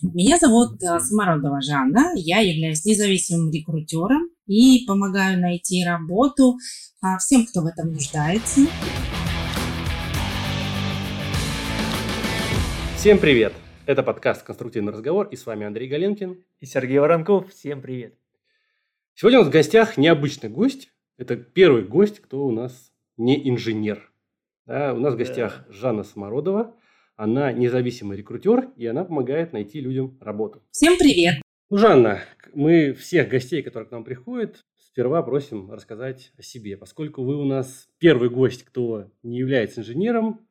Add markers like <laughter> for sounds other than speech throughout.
Меня зовут э, Самородова Жанна, я являюсь независимым рекрутером и помогаю найти работу а, всем, кто в этом нуждается. Всем привет! Это подкаст «Конструктивный разговор» и с вами Андрей Галенкин. И Сергей Воронков. Всем привет! Сегодня у нас в гостях необычный гость. Это первый гость, кто у нас не инженер. Да, у нас в гостях да. Жанна Самородова – она независимый рекрутер, и она помогает найти людям работу. Всем привет! Ну, Жанна, мы всех гостей, которые к нам приходят, сперва просим рассказать о себе. Поскольку вы у нас первый гость, кто не является инженером,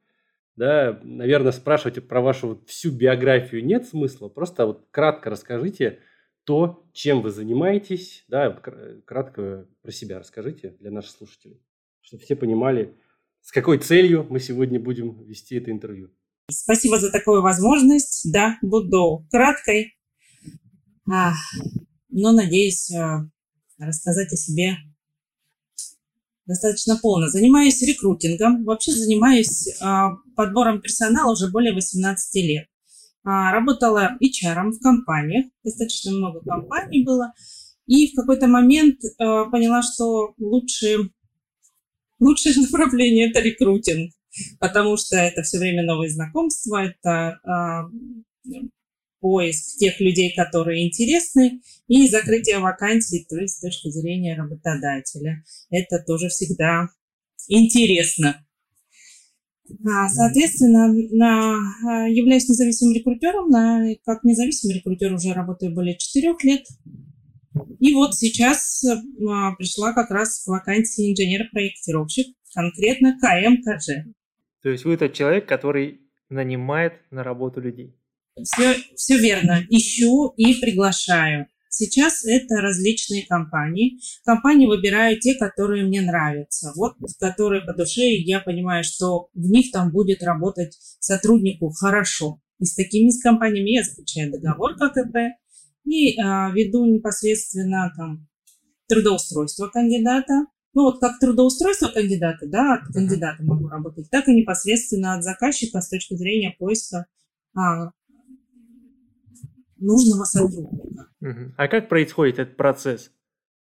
да, наверное, спрашивать про вашу всю биографию нет смысла. Просто вот кратко расскажите то, чем вы занимаетесь, да, кратко про себя расскажите для наших слушателей, чтобы все понимали, с какой целью мы сегодня будем вести это интервью. Спасибо за такую возможность. Да, буду краткой, а, но надеюсь а, рассказать о себе достаточно полно. Занимаюсь рекрутингом, вообще занимаюсь а, подбором персонала уже более 18 лет. А, работала HR в компаниях, достаточно много компаний было. И в какой-то момент а, поняла, что лучше, лучшее <laughs> направление – это рекрутинг потому что это все время новые знакомства, это э, поиск тех людей, которые интересны, и закрытие вакансий, то есть с точки зрения работодателя. Это тоже всегда интересно. А, соответственно, на, а, являюсь независимым рекрутером. На, как независимый рекрутер уже работаю более четырех лет. И вот сейчас а, пришла как раз к вакансии инженер-проектировщик, конкретно КМКЖ. То есть вы тот человек, который нанимает на работу людей. Все, все верно. Ищу и приглашаю. Сейчас это различные компании. Компании выбираю те, которые мне нравятся. Вот, которые по душе, и я понимаю, что в них там будет работать сотруднику хорошо. И с такими с компаниями я заключаю договор ККП и а, веду непосредственно там трудоустройство кандидата, ну вот как трудоустройство кандидата, да, от кандидата могу работать, так и непосредственно от заказчика с точки зрения поиска а, нужного сотрудника. А как происходит этот процесс?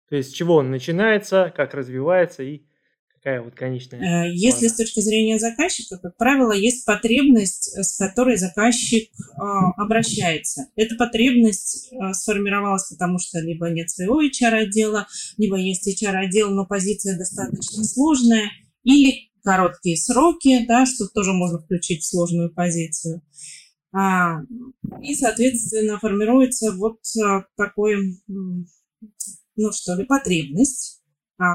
То есть с чего он начинается, как развивается и какая вот конечная? Э, если с точки зрения заказчика, как правило, есть потребность, э, с которой заказчик э, обращается. Эта потребность сформировалась, потому что либо нет своего HR-отдела, либо есть HR-отдел, но позиция достаточно сложная, или короткие сроки, да, что тоже можно включить в сложную позицию. А, и, соответственно, формируется вот такой, ну что ли, потребность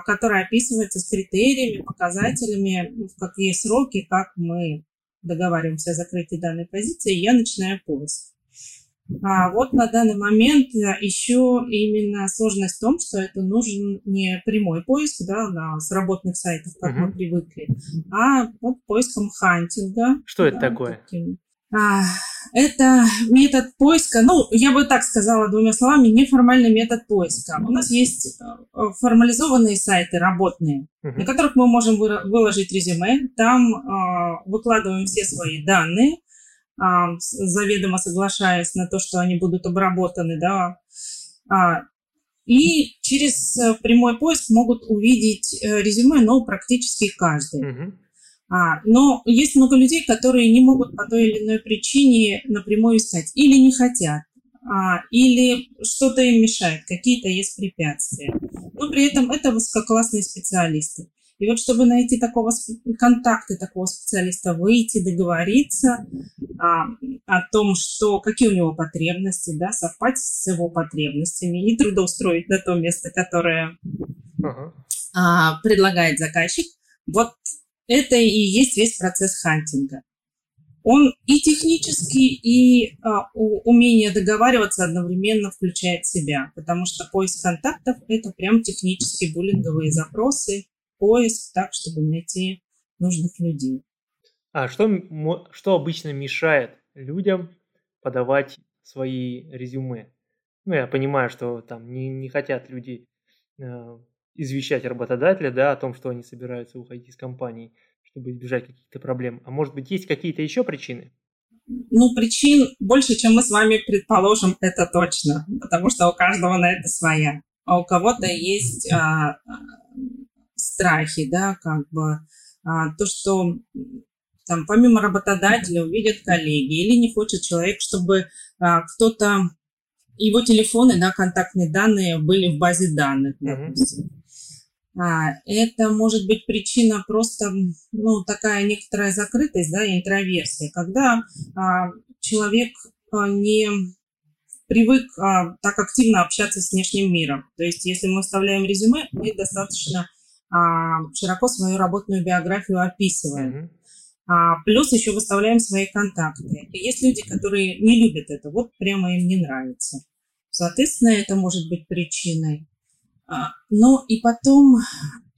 которая описывается с критериями, показателями, в какие сроки, как мы договариваемся о закрытии данной позиции, я начинаю поиск. А вот на данный момент еще именно сложность в том, что это нужен не прямой поиск да, на сработных сайтах, как uh-huh. мы привыкли, а вот поиском хантинга. Что да, это такое? Таким, а, это метод поиска, ну, я бы так сказала двумя словами, неформальный метод поиска. У нас есть э, формализованные сайты работные, uh-huh. на которых мы можем выложить резюме, там э, выкладываем все свои данные, э, заведомо соглашаясь на то, что они будут обработаны, да, э, и через прямой поиск могут увидеть резюме, но практически каждый. Uh-huh. А, но есть много людей, которые не могут по той или иной причине напрямую искать. Или не хотят, а, или что-то им мешает, какие-то есть препятствия. Но при этом это высококлассные специалисты. И вот чтобы найти такого контакты такого специалиста, выйти, договориться а, о том, что какие у него потребности, да, совпать с его потребностями и трудоустроить на то место, которое uh-huh. а, предлагает заказчик. Вот это и есть весь процесс хантинга. Он и технический, и а, умение договариваться одновременно включает себя, потому что поиск контактов – это прям технические буллинговые запросы, поиск так, чтобы найти нужных людей. А что, что обычно мешает людям подавать свои резюме? Ну, я понимаю, что там не, не хотят люди э, извещать работодателя, да, о том, что они собираются уходить из компании, чтобы избежать каких-то проблем. А может быть, есть какие-то еще причины? ну, причин больше, чем мы с вами предположим, это точно, потому что у каждого на это своя. А у кого-то есть а, страхи, да, как бы а, то, что там помимо работодателя увидят коллеги, или не хочет человек, чтобы а, кто-то его телефоны, да, контактные данные были в базе данных, допустим. Mm-hmm. А, это может быть причина просто, ну, такая некоторая закрытость, да, интроверсия, когда а, человек а, не привык а, так активно общаться с внешним миром. То есть, если мы вставляем резюме, мы достаточно а, широко свою работную биографию описываем. Mm-hmm. А, плюс еще выставляем свои контакты. И есть люди, которые не любят это, вот прямо им не нравится. Соответственно, это может быть причиной. А, ну и потом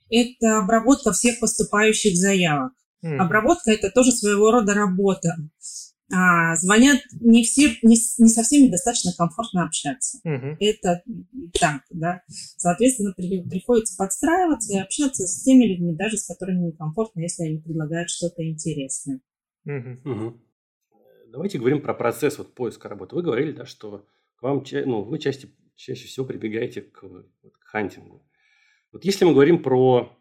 это обработка всех поступающих заявок. Mm. Обработка это тоже своего рода работа. А, звонят не все, не, не со всеми достаточно комфортно общаться. Mm-hmm. Это так, да. Соответственно, при, приходится подстраиваться и общаться с теми людьми, даже с которыми некомфортно, если они предлагают что-то интересное. Mm-hmm. Mm-hmm. Давайте говорим про процесс вот поиска работы. Вы говорили, да, что к вам, ну, вы части, чаще всего прибегаете к, вот, к хантингу. Вот если мы говорим про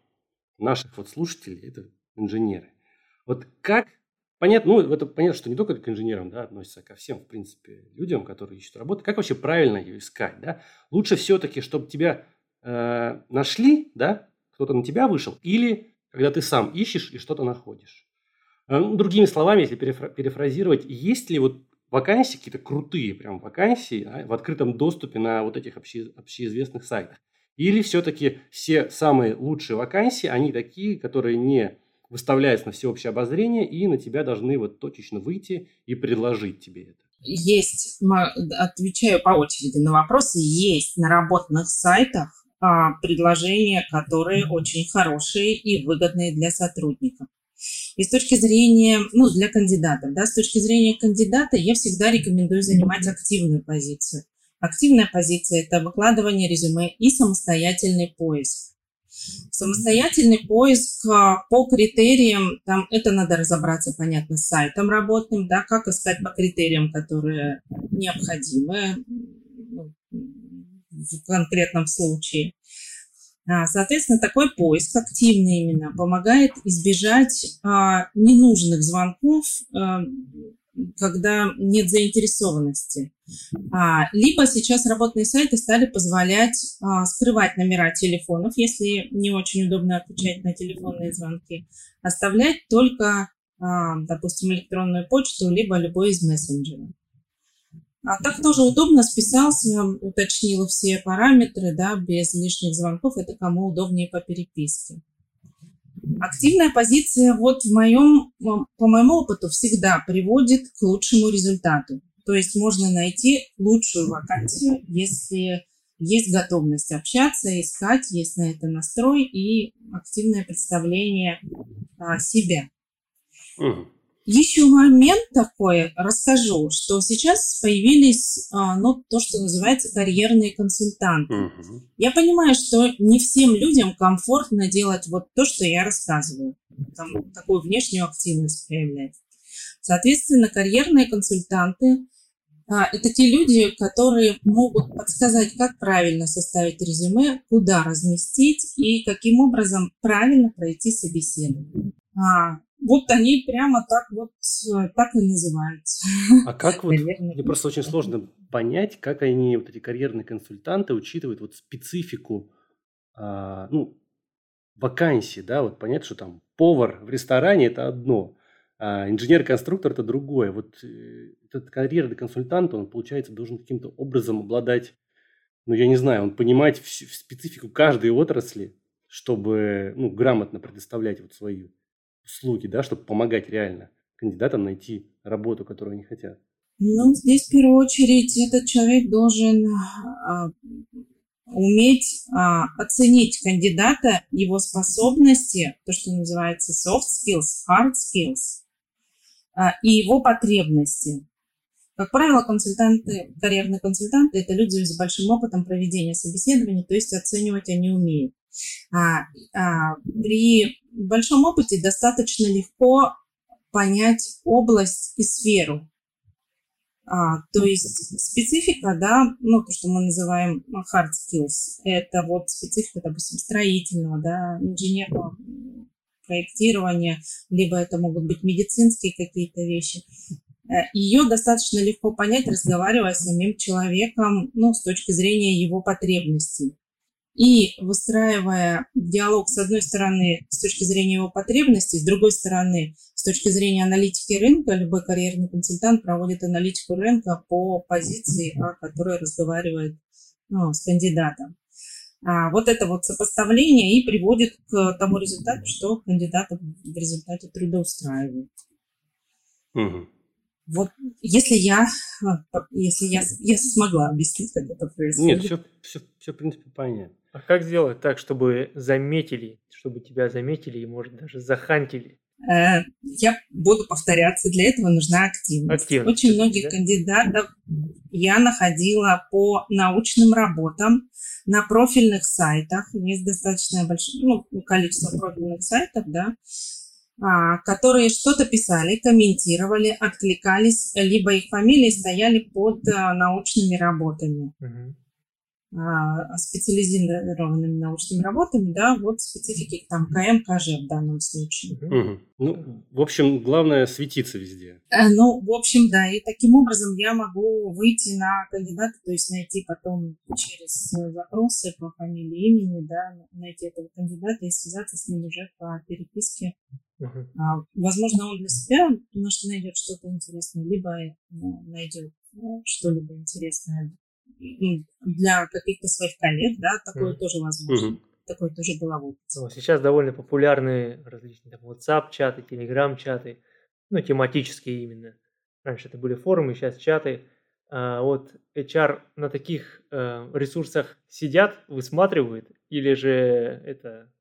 наших вот слушателей, это инженеры. Вот как понятно, ну, это понятно, что не только к инженерам, да, относится, ко всем, в принципе, людям, которые ищут работу. Как вообще правильно ее искать, да? Лучше все-таки, чтобы тебя э, нашли, да, кто-то на тебя вышел, или когда ты сам ищешь и что-то находишь. Э, ну, другими словами, если перефразировать, есть ли вот вакансии, какие-то крутые прям вакансии да, в открытом доступе на вот этих обще, общеизвестных сайтах? Или все-таки все самые лучшие вакансии, они такие, которые не выставляются на всеобщее обозрение и на тебя должны вот точечно выйти и предложить тебе это? Есть, отвечаю по очереди на вопросы, есть на работных сайтах а, предложения, которые очень хорошие и выгодные для сотрудников. И с точки зрения, ну, для кандидатов, да, с точки зрения кандидата я всегда рекомендую занимать активную позицию. Активная позиция – это выкладывание резюме и самостоятельный поиск. Самостоятельный поиск а, по критериям, там это надо разобраться, понятно, с сайтом работным, да, как искать по критериям, которые необходимы ну, в конкретном случае. А, соответственно, такой поиск, активный именно, помогает избежать а, ненужных звонков, а, когда нет заинтересованности. Либо сейчас работные сайты стали позволять скрывать номера телефонов, если не очень удобно отвечать на телефонные звонки, оставлять только, допустим, электронную почту, либо любой из мессенджеров. А так тоже удобно, списался, уточнил все параметры, да, без лишних звонков, это кому удобнее по переписке. Активная позиция вот в моем, по моему опыту всегда приводит к лучшему результату. То есть можно найти лучшую вакансию, если есть готовность общаться, искать, есть на это настрой и активное представление а, себя. Угу. Еще момент такой расскажу, что сейчас появились, а, ну, то, что называется карьерные консультанты. Угу. Я понимаю, что не всем людям комфортно делать вот то, что я рассказываю, там, такую внешнюю активность проявлять. Соответственно, карьерные консультанты а, это те люди, которые могут подсказать, как правильно составить резюме, куда разместить и каким образом правильно пройти собеседование. А, вот они прямо так вот так и называются. А как вот, мне просто очень сложно понять, как они, вот эти карьерные консультанты, учитывают вот специфику, а, ну, вакансии, да, вот понятно, что там повар в ресторане – это одно, а инженер-конструктор – это другое. Вот э, этот карьерный консультант, он, получается, должен каким-то образом обладать, ну, я не знаю, он понимать всю специфику каждой отрасли, чтобы, ну, грамотно предоставлять вот свою услуги, да, чтобы помогать реально кандидатам найти работу, которую они хотят? Ну, здесь в первую очередь этот человек должен а, уметь а, оценить кандидата, его способности, то, что называется soft skills, hard skills, а, и его потребности. Как правило, консультанты, карьерные консультанты – это люди с большим опытом проведения собеседований, то есть оценивать они умеют. А, а, при большом опыте достаточно легко понять область и сферу, А, то есть специфика, да, ну, то, что мы называем hard skills, это вот специфика, допустим, строительного, да, инженерного проектирования, либо это могут быть медицинские какие-то вещи. Э, Ее достаточно легко понять, разговаривая с самим человеком, ну, с точки зрения его потребностей. И выстраивая диалог, с одной стороны, с точки зрения его потребностей, с другой стороны, с точки зрения аналитики рынка, любой карьерный консультант проводит аналитику рынка по позиции, о которой разговаривает ну, с кандидатом. А вот это вот сопоставление и приводит к тому результату, что кандидата в результате трудоустраивает. Угу. Вот если я, если я, я смогла объяснить, как это происходит. Нет, все, все, все в принципе, понятно. А как сделать так, чтобы заметили, чтобы тебя заметили и, может, даже захантили? Э, я буду повторяться, для этого нужна активность. активность Очень многих да? кандидатов я находила по научным работам на профильных сайтах. Есть достаточно большое ну, количество профильных сайтов, да, а, которые что-то писали, комментировали, откликались, либо их фамилии стояли под а, научными работами. Uh-huh. А, специализированными научными работами, да, вот специфики там КМ, КЖ в данном случае. Угу. Ну, в общем, главное светиться везде. Э, ну, в общем, да, и таким образом я могу выйти на кандидата, то есть найти потом через запросы по фамилии, имени, да, найти этого кандидата и связаться с ним уже по переписке. Uh-huh. А, возможно, он для себя может найдет что-то интересное, либо ну, найдет ну, что-либо интересное для каких-то своих коллег, да, такое mm. тоже возможно. Mm-hmm. Такое тоже было в опыте. Ну, сейчас довольно популярны различные там, WhatsApp-чаты, Telegram-чаты, ну, тематические именно. Раньше это были форумы, сейчас чаты. А вот HR на таких э, ресурсах сидят, высматривают, или же это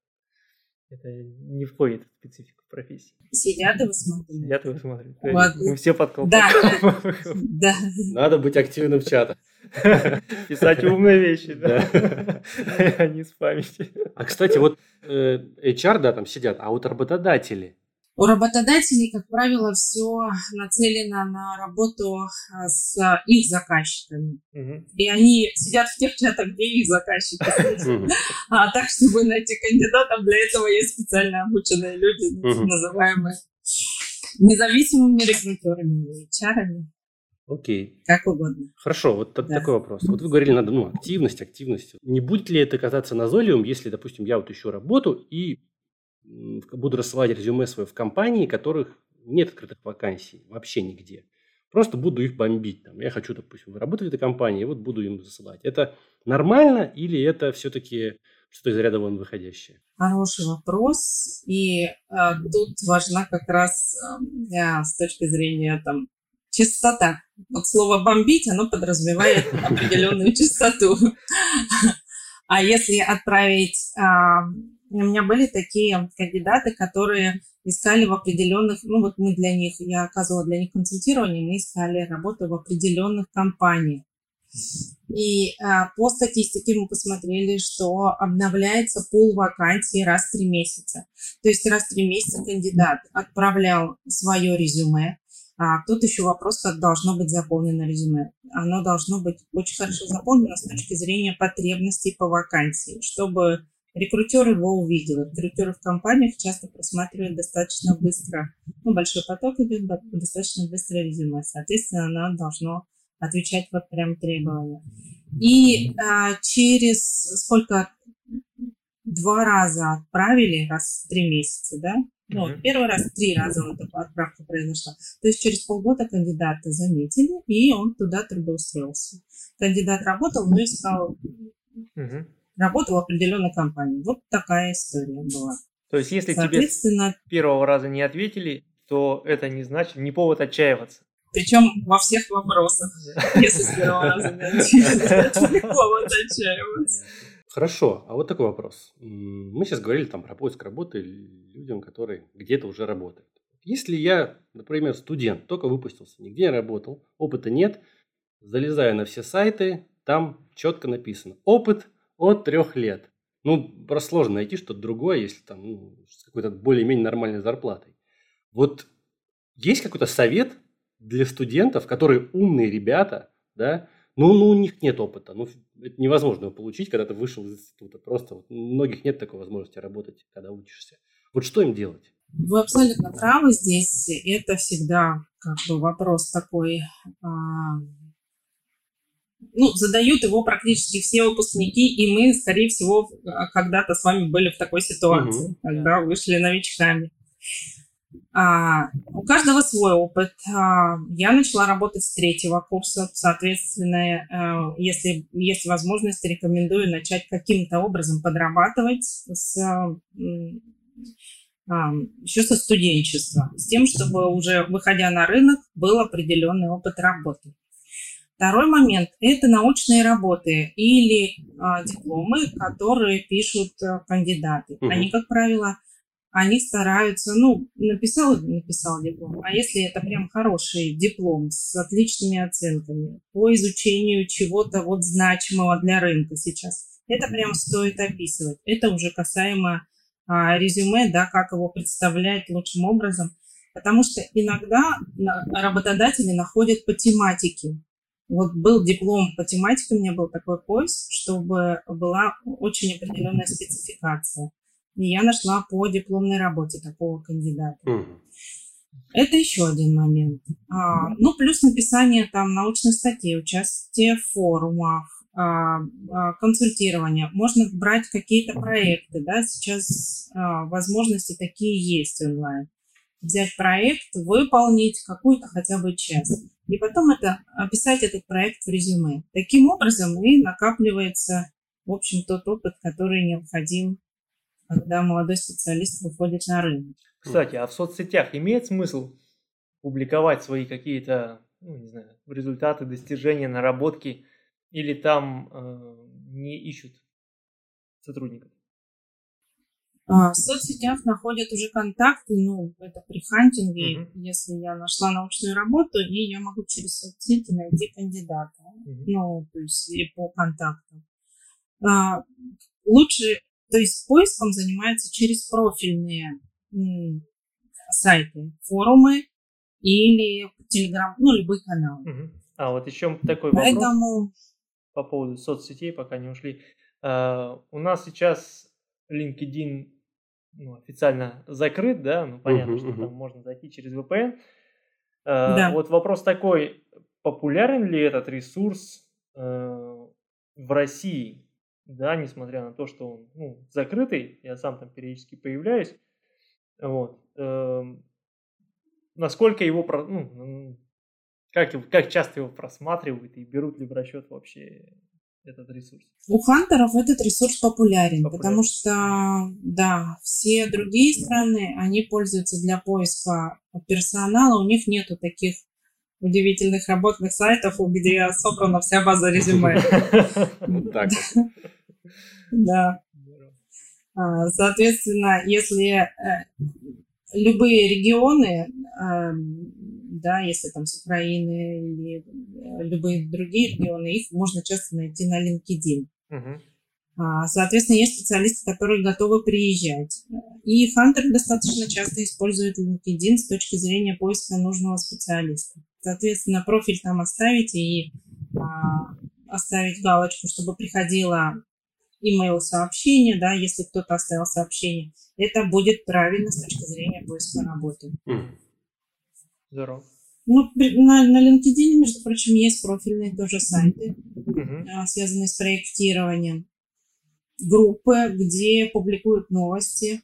это не входит в специфику профессии. Сидят и высматривают. Сидят и высматривают. Мы все под колпаком. Да. <laughs> да. Надо быть активным в чатах. <laughs> Писать умные вещи, да, а не спамить. А, кстати, вот э, HR, да, там сидят, а вот работодатели, у работодателей, как правило, все нацелено на работу а, с их заказчиками. Uh-huh. И они сидят в тех чатах, где их заказчики. А так, чтобы найти кандидатов, для этого есть специально обученные люди, называемые независимыми рекрутерами, HR. Окей. Как угодно. Хорошо, вот да. такой вопрос. Вот вы говорили, надо, ну, активность, активность. Не будет ли это казаться назойливым, если, допустим, я вот ищу работу и буду рассылать резюме свое в компании, которых нет открытых вакансий вообще нигде. Просто буду их бомбить. Там. Я хочу, допустим, работать в этой компании, и вот буду им засылать. Это нормально или это все-таки что-то из ряда вон выходящее? Хороший вопрос. И э, тут важна как раз э, с точки зрения там, чистота. Вот слово «бомбить», оно подразумевает <laughs> определенную чистоту. А если отправить у меня были такие кандидаты, которые искали в определенных, ну вот мы для них, я оказывала для них консультирование, мы искали работу в определенных компаниях. И а, по статистике мы посмотрели, что обновляется пул вакансий раз в три месяца. То есть раз в три месяца кандидат отправлял свое резюме. А тут еще вопрос, как должно быть заполнено резюме. Оно должно быть очень хорошо заполнено с точки зрения потребностей по вакансии, чтобы Рекрутер его увидел. Рекрутеры в компаниях часто просматривают достаточно быстро. Ну, большой поток идет, достаточно быстро резюме. Соответственно, она должна отвечать вот прям требования. И а, через сколько? Два раза отправили, раз в три месяца, да? Ну, mm-hmm. первый раз три раза вот эта отправка произошла. То есть через полгода кандидата заметили, и он туда трудоустроился. Кандидат работал, но искал mm-hmm работал в определенной компании. Вот такая история была. То есть, если тебе с первого раза не ответили, то это не значит, не повод отчаиваться. Причем во всех вопросах. Если с первого раза не ответили, не повод отчаиваться. Хорошо, а вот такой вопрос. Мы сейчас говорили там про поиск работы людям, которые где-то уже работают. Если я, например, студент, только выпустился, нигде не работал, опыта нет, залезаю на все сайты, там четко написано опыт – от трех лет. Ну, просто сложно найти что-то другое, если там ну, с какой-то более-менее нормальной зарплатой. Вот есть какой-то совет для студентов, которые умные ребята, да, ну, ну у них нет опыта, ну, это невозможно его получить, когда ты вышел из института. Просто вот, у многих нет такой возможности работать, когда учишься. Вот что им делать? Вы абсолютно правы здесь. Это всегда как бы вопрос такой, а, ну, задают его практически все выпускники, и мы, скорее всего, когда-то с вами были в такой ситуации, угу. когда вышли новичками. А, у каждого свой опыт. А, я начала работать с третьего курса, соответственно, а, если есть возможность, рекомендую начать каким-то образом подрабатывать с, а, еще со студенчества, с тем, чтобы уже выходя на рынок был определенный опыт работы. Второй момент – это научные работы или а, дипломы, которые пишут а, кандидаты. Угу. Они, как правило, они стараются, ну, написал написал диплом, а если это прям хороший диплом с отличными оценками по изучению чего-то вот значимого для рынка сейчас, это прям стоит описывать. Это уже касаемо а, резюме, да, как его представлять лучшим образом, потому что иногда работодатели находят по тематике. Вот был диплом по тематике, у меня был такой поиск, чтобы была очень определенная спецификация. И я нашла по дипломной работе такого кандидата. Это еще один момент. А, ну, плюс написание там научных статей, участие в форумах, а, а, консультирование. Можно брать какие-то проекты, да, сейчас а, возможности такие есть онлайн. Взять проект, выполнить какую-то хотя бы часть. И потом это, описать этот проект в резюме. Таким образом и накапливается, в общем, тот опыт, который необходим когда молодой специалист выходит на рынок. Кстати, а в соцсетях имеет смысл публиковать свои какие-то, ну, не знаю, результаты, достижения, наработки, или там э, не ищут сотрудников? А, в соцсетях находят уже контакты, ну, это при хантинге, uh-huh. если я нашла научную работу, и я могу через соцсети найти кандидата, uh-huh. ну, то есть и по контактам. А, лучше то есть поиском занимается через профильные сайты, форумы или телеграм, ну, любые каналы. Угу. А вот еще такой Поэтому... вопрос по поводу соцсетей, пока не ушли. Uh, у нас сейчас LinkedIn ну, официально закрыт, да, ну понятно, uh-huh, что uh-huh. там можно зайти через VPN. Uh, да. Вот вопрос такой, популярен ли этот ресурс uh, в России? Да, несмотря на то, что он ну, закрытый, я сам там периодически появляюсь, вот, э, насколько его, ну, как, как часто его просматривают и берут ли в расчет вообще этот ресурс? У хантеров этот ресурс популярен, популярен, потому что, да, все другие страны, они пользуются для поиска персонала, у них нету таких удивительных работных сайтов, где собрана вся база резюме. <laughs> Так. <laughs> Да. А, соответственно, если э, любые регионы, эм, да, если там с Украины или э, любые другие регионы, их можно часто найти на LinkedIn. Uh-huh. Соответственно, есть специалисты, которые готовы приезжать. И Hunter достаточно часто использует LinkedIn с точки зрения поиска нужного специалиста. Соответственно, профиль там оставить и а, оставить галочку, чтобы приходила имейл-сообщение, да, если кто-то оставил сообщение, это будет правильно с точки зрения поиска работы. Здорово. Ну, на, на LinkedIn, между прочим, есть профильные тоже сайты, uh-huh. связанные с проектированием. Группы, где публикуют новости.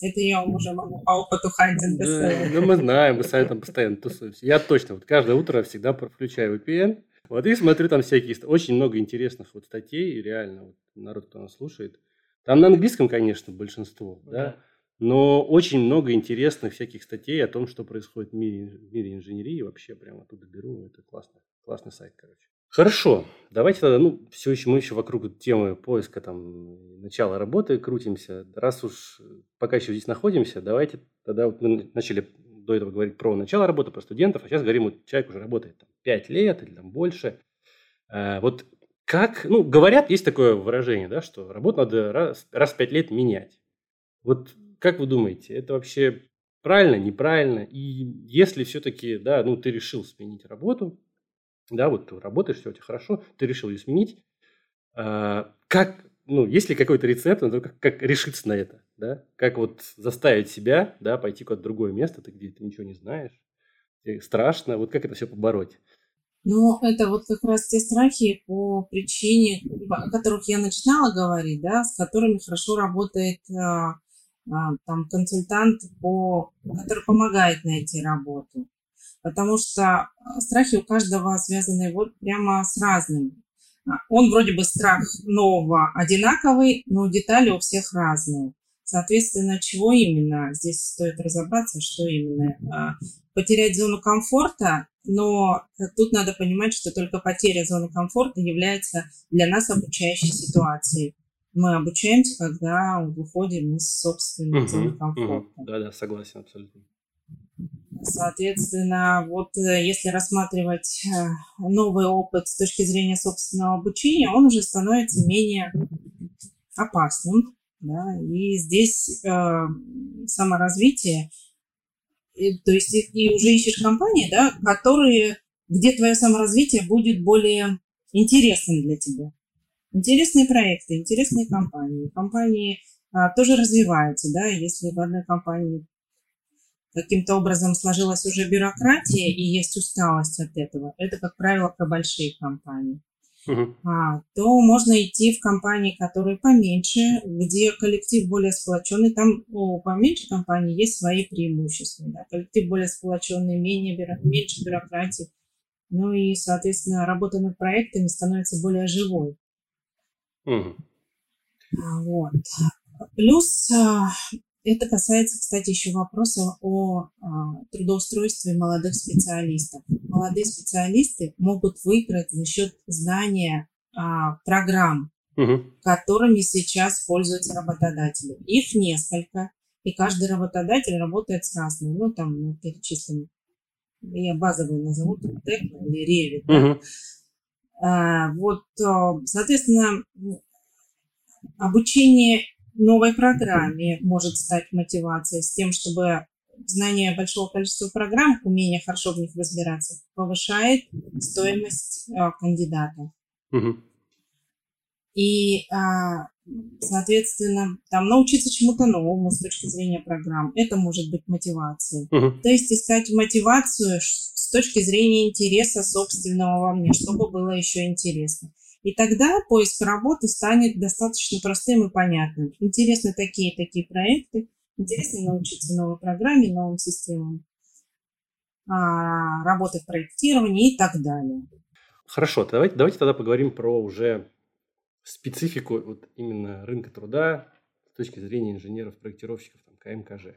Это я уже могу по опыту хантинга да, Ну, мы знаем, мы сами там постоянно тусуемся. Я точно, вот каждое утро всегда включаю VPN, вот и смотрю там всякие, очень много интересных вот статей, реально, вот народ, кто нас слушает. Там на английском, конечно, большинство, да, да но очень много интересных всяких статей о том, что происходит в мире, в мире инженерии. Вообще прямо оттуда беру. Это классно. Классный сайт, короче. Хорошо. Давайте тогда, ну, все еще мы еще вокруг темы поиска там начала работы крутимся. Раз уж пока еще здесь находимся, давайте тогда вот мы начали до этого говорить про начало работы, про студентов, а сейчас говорим, вот человек уже работает там, 5 лет или там больше. А, вот как, ну, говорят, есть такое выражение, да, что работу надо раз, раз в 5 лет менять. Вот как вы думаете, это вообще правильно, неправильно. И если все-таки, да, ну, ты решил сменить работу, да, вот ты работаешь, все у тебя хорошо, ты решил ее сменить, а, как, ну, есть ли какой-то рецепт, как, как решиться на это, да, как вот заставить себя, да, пойти куда-то другое место, ты где то ничего не знаешь, страшно, вот как это все побороть? Ну, это вот как раз те страхи по причине, о которых я начинала говорить, да, с которыми хорошо работает а, а, там консультант, по, который помогает найти работу. Потому что а, страхи у каждого связаны вот прямо с разным. А, он вроде бы страх нового одинаковый, но детали у всех разные. Соответственно, чего именно? Здесь стоит разобраться, что именно. Потерять зону комфорта, но тут надо понимать, что только потеря зоны комфорта является для нас обучающей ситуацией мы обучаемся, когда выходим из собственной зоны комфорта. Да, да, согласен абсолютно. Соответственно, вот э, если рассматривать э, новый опыт с точки зрения собственного обучения, он уже становится менее опасным. Да? И здесь э, саморазвитие, и, то есть и уже ищешь компании, да, которые, где твое саморазвитие будет более интересным для тебя. Интересные проекты, интересные компании. Компании а, тоже развиваются, да, если в одной компании каким-то образом сложилась уже бюрократия и есть усталость от этого, это, как правило, про большие компании, uh-huh. а, то можно идти в компании, которые поменьше, где коллектив более сплоченный. Там у поменьше компаний есть свои преимущества. Да? Коллектив более сплоченный, менее бюро... меньше бюрократии. Ну и, соответственно, работа над проектами становится более живой. Угу. Вот. Плюс а, это касается, кстати, еще вопроса о а, трудоустройстве молодых специалистов. Молодые специалисты могут выиграть за счет знания а, программ, угу. которыми сейчас пользуются работодатели. Их несколько, и каждый работодатель работает с разными. Ну, там мы перечислим, я базовые назову, Текно или Revit. Угу. Да? А, вот, соответственно, обучение новой программе может стать мотивацией с тем, чтобы знание большого количества программ, умение хорошо в них разбираться, повышает стоимость а, кандидата. Угу. И, а, соответственно, там научиться чему-то новому с точки зрения программ, это может быть мотивацией. Угу. То есть искать мотивацию с точки зрения интереса собственного во мне, чтобы было еще интересно. И тогда поиск работы станет достаточно простым и понятным. Интересны такие-такие проекты, интересно научиться новой программе, новым системам а, работы в проектировании и так далее. Хорошо, давайте, давайте тогда поговорим про уже специфику вот именно рынка труда с точки зрения инженеров-проектировщиков, там, КМКЖ.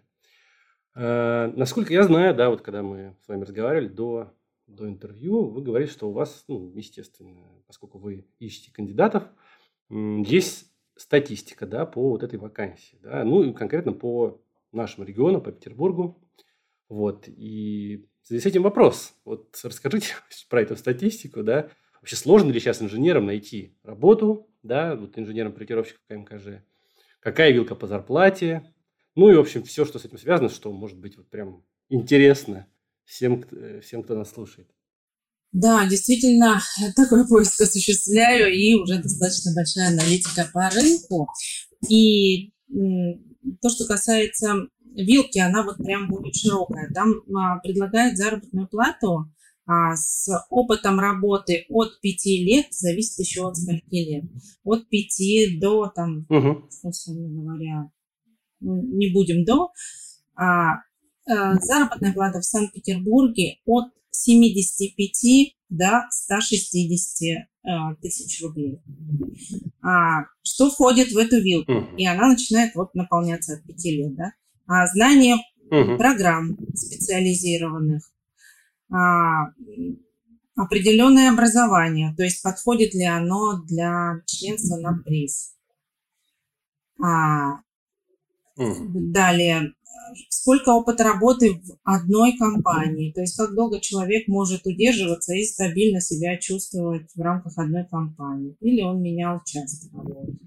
Э, насколько я знаю, да, вот когда мы с вами разговаривали до, до интервью, вы говорили, что у вас, ну, естественно, поскольку вы ищете кандидатов, есть статистика, да, по вот этой вакансии, да, ну, и конкретно по нашему региону, по Петербургу, вот, и в связи с этим вопрос, вот расскажите <laughs> про эту статистику, да, вообще сложно ли сейчас инженерам найти работу, да, вот инженером-проектировщиком КМКЖ, какая вилка по зарплате, ну и, в общем, все, что с этим связано, что может быть вот прям интересно всем, э, всем кто нас слушает. Да, действительно, <laughs> такой поиск осуществляю, и уже достаточно большая аналитика по рынку. И то, что касается вилки, она вот прям будет широкая. Там а, предлагают заработную плату а, с опытом работы от 5 лет, зависит еще от скольки лет. От 5 до, там, угу. условно говоря, не будем до. А, заработная плата в Санкт-Петербурге от 75 до 160 а, тысяч рублей. А, что входит в эту вилку? Uh-huh. И она начинает вот наполняться от 5 лет. Да? А, знание uh-huh. программ специализированных, а, определенное образование, то есть подходит ли оно для членства на приз. А, Далее, сколько опыта работы в одной компании, то есть как долго человек может удерживаться и стабильно себя чувствовать в рамках одной компании, или он менял часто работу.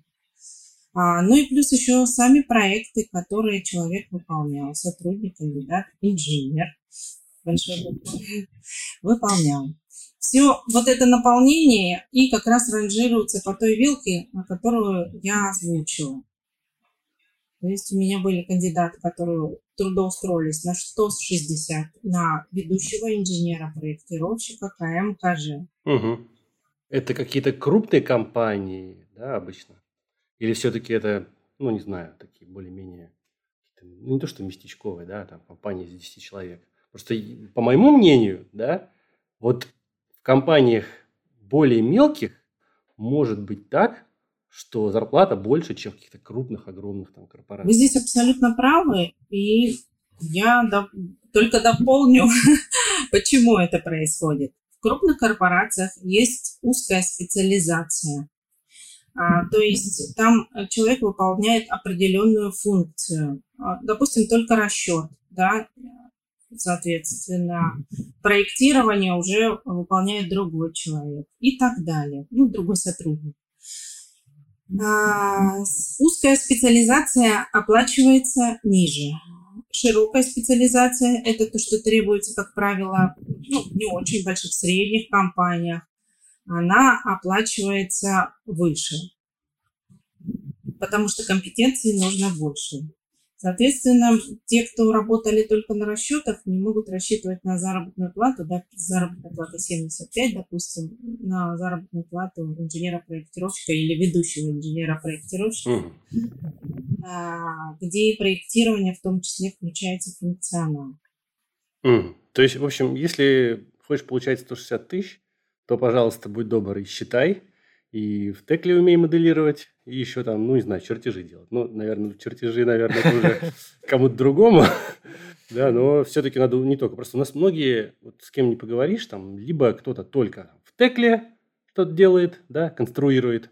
А, ну и плюс еще сами проекты, которые человек выполнял, сотрудник, кандидат, инженер, выполнял. Все вот это наполнение и как раз ранжируется по той вилке, которую я озвучила. То есть у меня были кандидаты, которые трудоустроились на 160, на ведущего инженера-проектировщика КМКЖ. Угу. Это какие-то крупные компании, да, обычно? Или все-таки это, ну, не знаю, такие более-менее, ну, не то что местечковые, да, там компании из 10 человек. Просто, по моему мнению, да, вот в компаниях более мелких может быть так, что зарплата больше, чем в каких-то крупных, огромных там корпорациях. Вы здесь абсолютно правы, и я до... только дополню, <laughs> почему это происходит. В крупных корпорациях есть узкая специализация. А, то есть там человек выполняет определенную функцию. А, допустим, только расчет, да, соответственно, проектирование уже выполняет другой человек и так далее, ну, другой сотрудник. А, узкая специализация оплачивается ниже. Широкая специализация – это то, что требуется, как правило, ну, не очень больших, средних компаниях. Она оплачивается выше, потому что компетенции нужно больше. Соответственно, те, кто работали только на расчетах, не могут рассчитывать на заработную плату, да, заработная плата 75, допустим, на заработную плату инженера-проектировщика или ведущего инженера-проектировщика, mm. а, где проектирование в том числе включается функционал. Mm. То есть, в общем, если хочешь получать 160 тысяч, то, пожалуйста, будь добр и считай, и в текле умеем моделировать, и еще там, ну, не знаю, чертежи делать. Ну, наверное, чертежи, наверное, уже кому-то другому. <laughs> Да, но все-таки надо не только. Просто у нас многие, вот с кем не поговоришь, там, либо кто-то только в текле что-то делает, да, конструирует,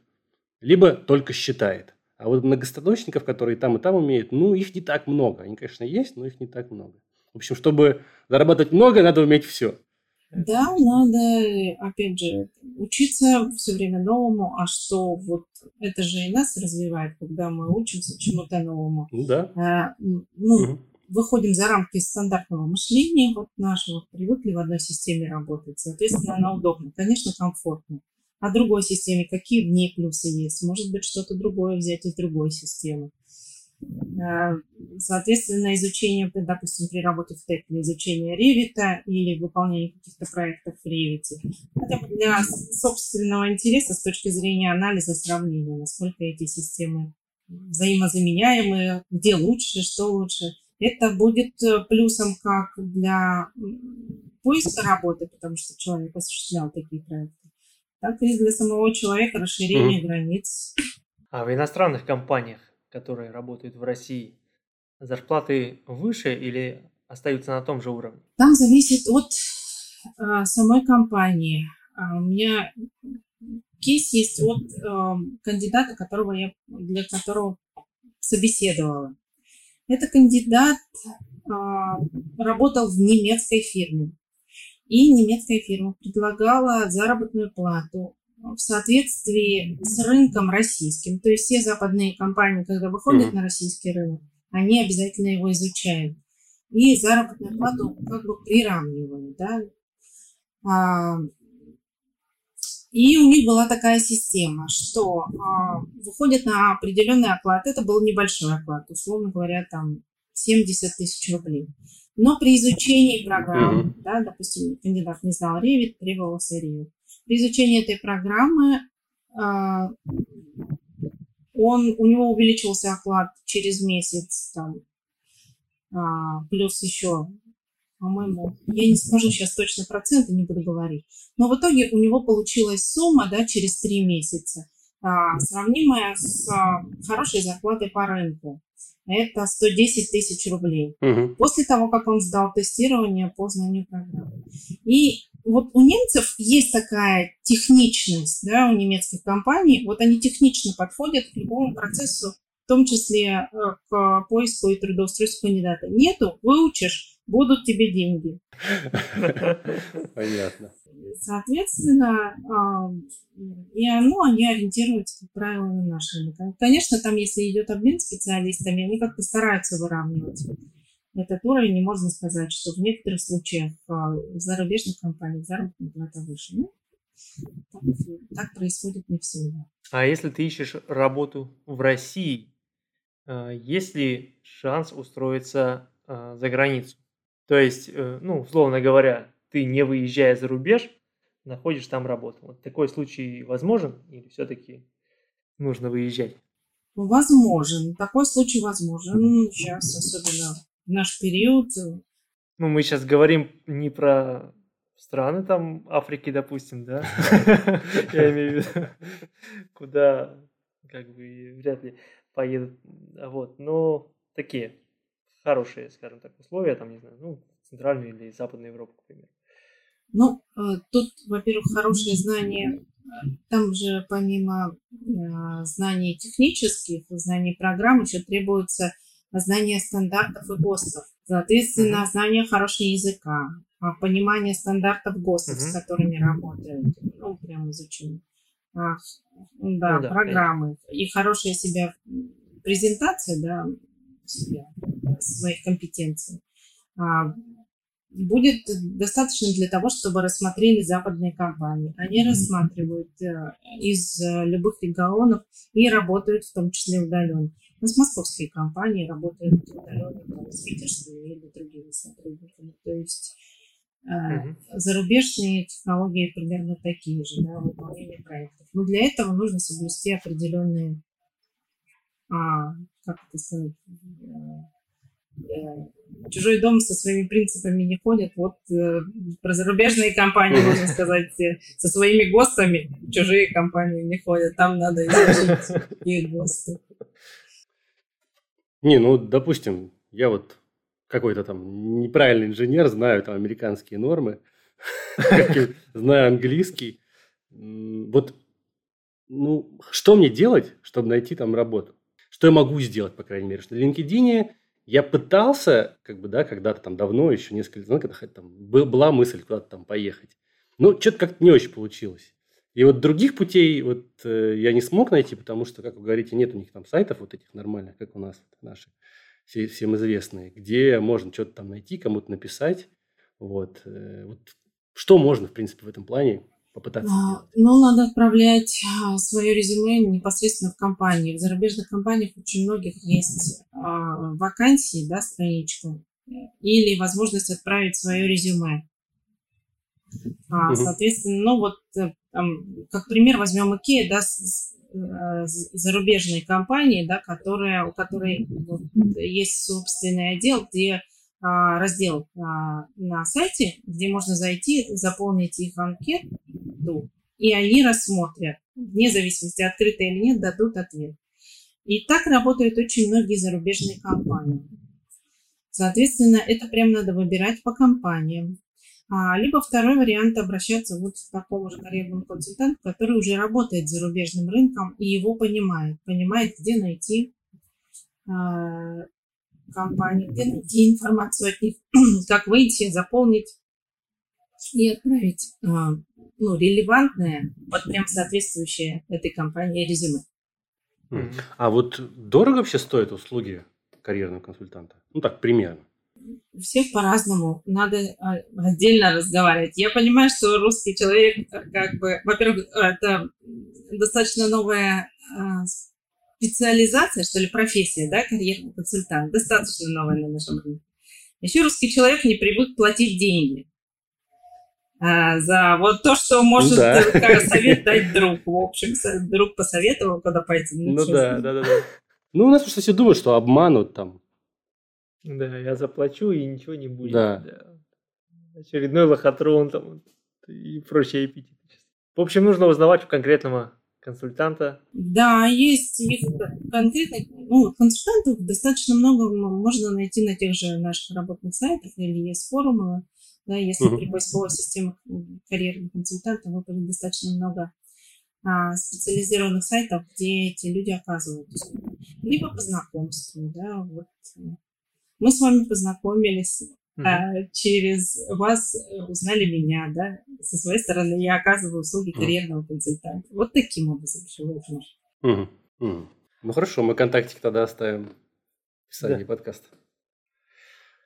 либо только считает. А вот многостаночников, которые там и там умеют, ну, их не так много. Они, конечно, есть, но их не так много. В общем, чтобы зарабатывать много, надо уметь все. Да, надо, опять же, учиться все время новому, а что вот это же и нас развивает, когда мы учимся чему-то новому. Ну да. А, ну, угу. выходим за рамки стандартного мышления вот нашего, привыкли в одной системе работать, соответственно, она удобна, конечно, комфортно. А другой системе какие в ней плюсы есть? Может быть, что-то другое взять из другой системы. Э, соответственно, изучение, допустим, при работе в ТЭК, изучение Revit или выполнение каких-то проектов в Revit, хотя бы для собственного интереса с точки зрения анализа, сравнения, насколько эти системы взаимозаменяемые, где лучше, что лучше. Это будет э, плюсом как для поиска работы, потому что человек осуществлял такие проекты, так и для самого человека расширение mm. границ. А в иностранных компаниях которые работают в России, зарплаты выше или остаются на том же уровне? Там зависит от а, самой компании. А, у меня кейс есть от а, кандидата, которого я, для которого собеседовала. Это кандидат а, работал в немецкой фирме. И немецкая фирма предлагала заработную плату в соответствии с рынком российским. То есть все западные компании, когда выходят mm-hmm. на российский рынок, они обязательно его изучают. И заработную плату как бы приравнивают. Да? А, и у них была такая система, что а, выходят на определенный оклад. Это был небольшой оклад, условно говоря, там 70 тысяч рублей. Но при изучении программ, mm-hmm. да, допустим, кандидат не знал Revit, требовался Revit. При изучении этой программы а, он, у него увеличился оклад через месяц, там, а, плюс еще, по-моему, я не скажу сейчас точно проценты, не буду говорить, но в итоге у него получилась сумма, да, через три месяца, а, сравнимая с хорошей зарплатой по рынку. Это 110 тысяч рублей. Угу. После того, как он сдал тестирование по знанию программы. И вот у немцев есть такая техничность, да, у немецких компаний. Вот они технично подходят к любому процессу, в том числе э, к поиску и трудоустройству кандидата. Нету, выучишь, будут тебе деньги. Понятно. Соответственно, и оно, они ориентируются, как правило, на рынок. Конечно, там, если идет обмен специалистами, они как-то стараются выравнивать этот уровень, не можно сказать, что в некоторых случаях а, в зарубежных компаниях заработная плата выше. Ну, так, так происходит не всегда. А если ты ищешь работу в России, а, есть ли шанс устроиться за границу? То есть, э, ну, условно говоря, ты не выезжая за рубеж, находишь там работу. Вот такой случай возможен или все-таки нужно выезжать? Возможен. Такой случай возможен. Сейчас, особенно в наш период. Ну, мы сейчас говорим не про страны там Африки, допустим, да? <laughs> Я имею в виду, куда как бы вряд ли поедут. Вот, но такие хорошие, скажем так, условия, там, не знаю, ну, Центральную или Западную Европу, к примеру. Ну, э, тут, во-первых, хорошее знание, там же помимо э, знаний технических, знаний программ еще требуется знание стандартов и ГОСТов. Соответственно, mm-hmm. знание хорошего языка, а, понимание стандартов ГОСТов, mm-hmm. с которыми работают. Ну, прям изучение. А, да, ну, да, программы. Конечно. И хорошая себя презентация, да, себя, своих компетенций. А, будет достаточно для того, чтобы рассмотрели западные компании. Они рассматривают э, из э, любых регионов и работают в том числе удаленно. У нас московские компании работают удаленно там, с питерскими или другими сотрудниками. То есть Uh-huh. Зарубежные технологии примерно такие же, да, выполнение проектов. Но для этого нужно соблюсти определенные, а, как это сказать, чужой дом со своими принципами не ходит. Вот э, про зарубежные компании, можно сказать, со своими ГОСТами чужие компании не ходят. Там надо изучить их ГОСТы. Не, ну, допустим, я вот какой-то там неправильный инженер, знаю там американские нормы, <laughs> знаю английский. Вот, ну, что мне делать, чтобы найти там работу? Что я могу сделать, по крайней мере? Что на LinkedIn я пытался, как бы, да, когда-то там давно, еще несколько лет, ну, когда там была мысль куда-то там поехать. Но что-то как-то не очень получилось. И вот других путей вот э, я не смог найти, потому что, как вы говорите, нет у них там сайтов вот этих нормальных, как у нас наши, все, всем известные, где можно что-то там найти, кому-то написать. Вот. Э, вот. Что можно, в принципе, в этом плане попытаться а, сделать? Ну, надо отправлять а, свое резюме непосредственно в компании. В зарубежных компаниях очень многих есть а, вакансии, да, страничка, или возможность отправить свое резюме. А, угу. Соответственно, ну вот, э, как пример возьмем IKEA, да, с, э, зарубежной компании, да, которая, у которой вот, есть собственный отдел, где а, раздел а, на сайте, где можно зайти, заполнить их анкету, и они рассмотрят, вне зависимости, открыто или нет, дадут ответ. И так работают очень многие зарубежные компании. Соответственно, это прям надо выбирать по компаниям. А, либо второй вариант обращаться вот к такому же карьерному консультанту, который уже работает с зарубежным рынком и его понимает, понимает, где найти а, компании, где найти информацию от них, <clears throat> как выйти, заполнить и отправить а, ну, релевантное, вот прям соответствующее этой компании резюме. А вот дорого вообще стоят услуги карьерного консультанта? Ну так, примерно. Всех по-разному. Надо а, отдельно разговаривать. Я понимаю, что русский человек, как бы, во-первых, это достаточно новая а, специализация, что ли, профессия, да, карьерный консультант, достаточно новая на нашем рынке. Еще русский человек не привык платить деньги а, за вот то, что может ну, да. совет дать друг. В общем, друг посоветовал, куда пойти. Ну, ну да, да, да, да. Ну, у нас просто все думают, что обманут там. Да, я заплачу и ничего не будет. Да. да. Очередной лохотрон там и прочие эпитеты. В общем, нужно узнавать у конкретного консультанта. Да, есть их конкретных, ну, консультантов достаточно много можно найти на тех же наших работных сайтах или есть форумы. Да, если при поисковой системе карьерных консультантов выпадет достаточно много а, специализированных сайтов, где эти люди оказываются. Либо по знакомству, да, вот. Мы с вами познакомились, а через вас узнали меня, да, со своей стороны я оказываю услуги карьерного консультанта. Вот таким образом живет наш. Ну хорошо, мы контактики тогда оставим в описании да. подкаста.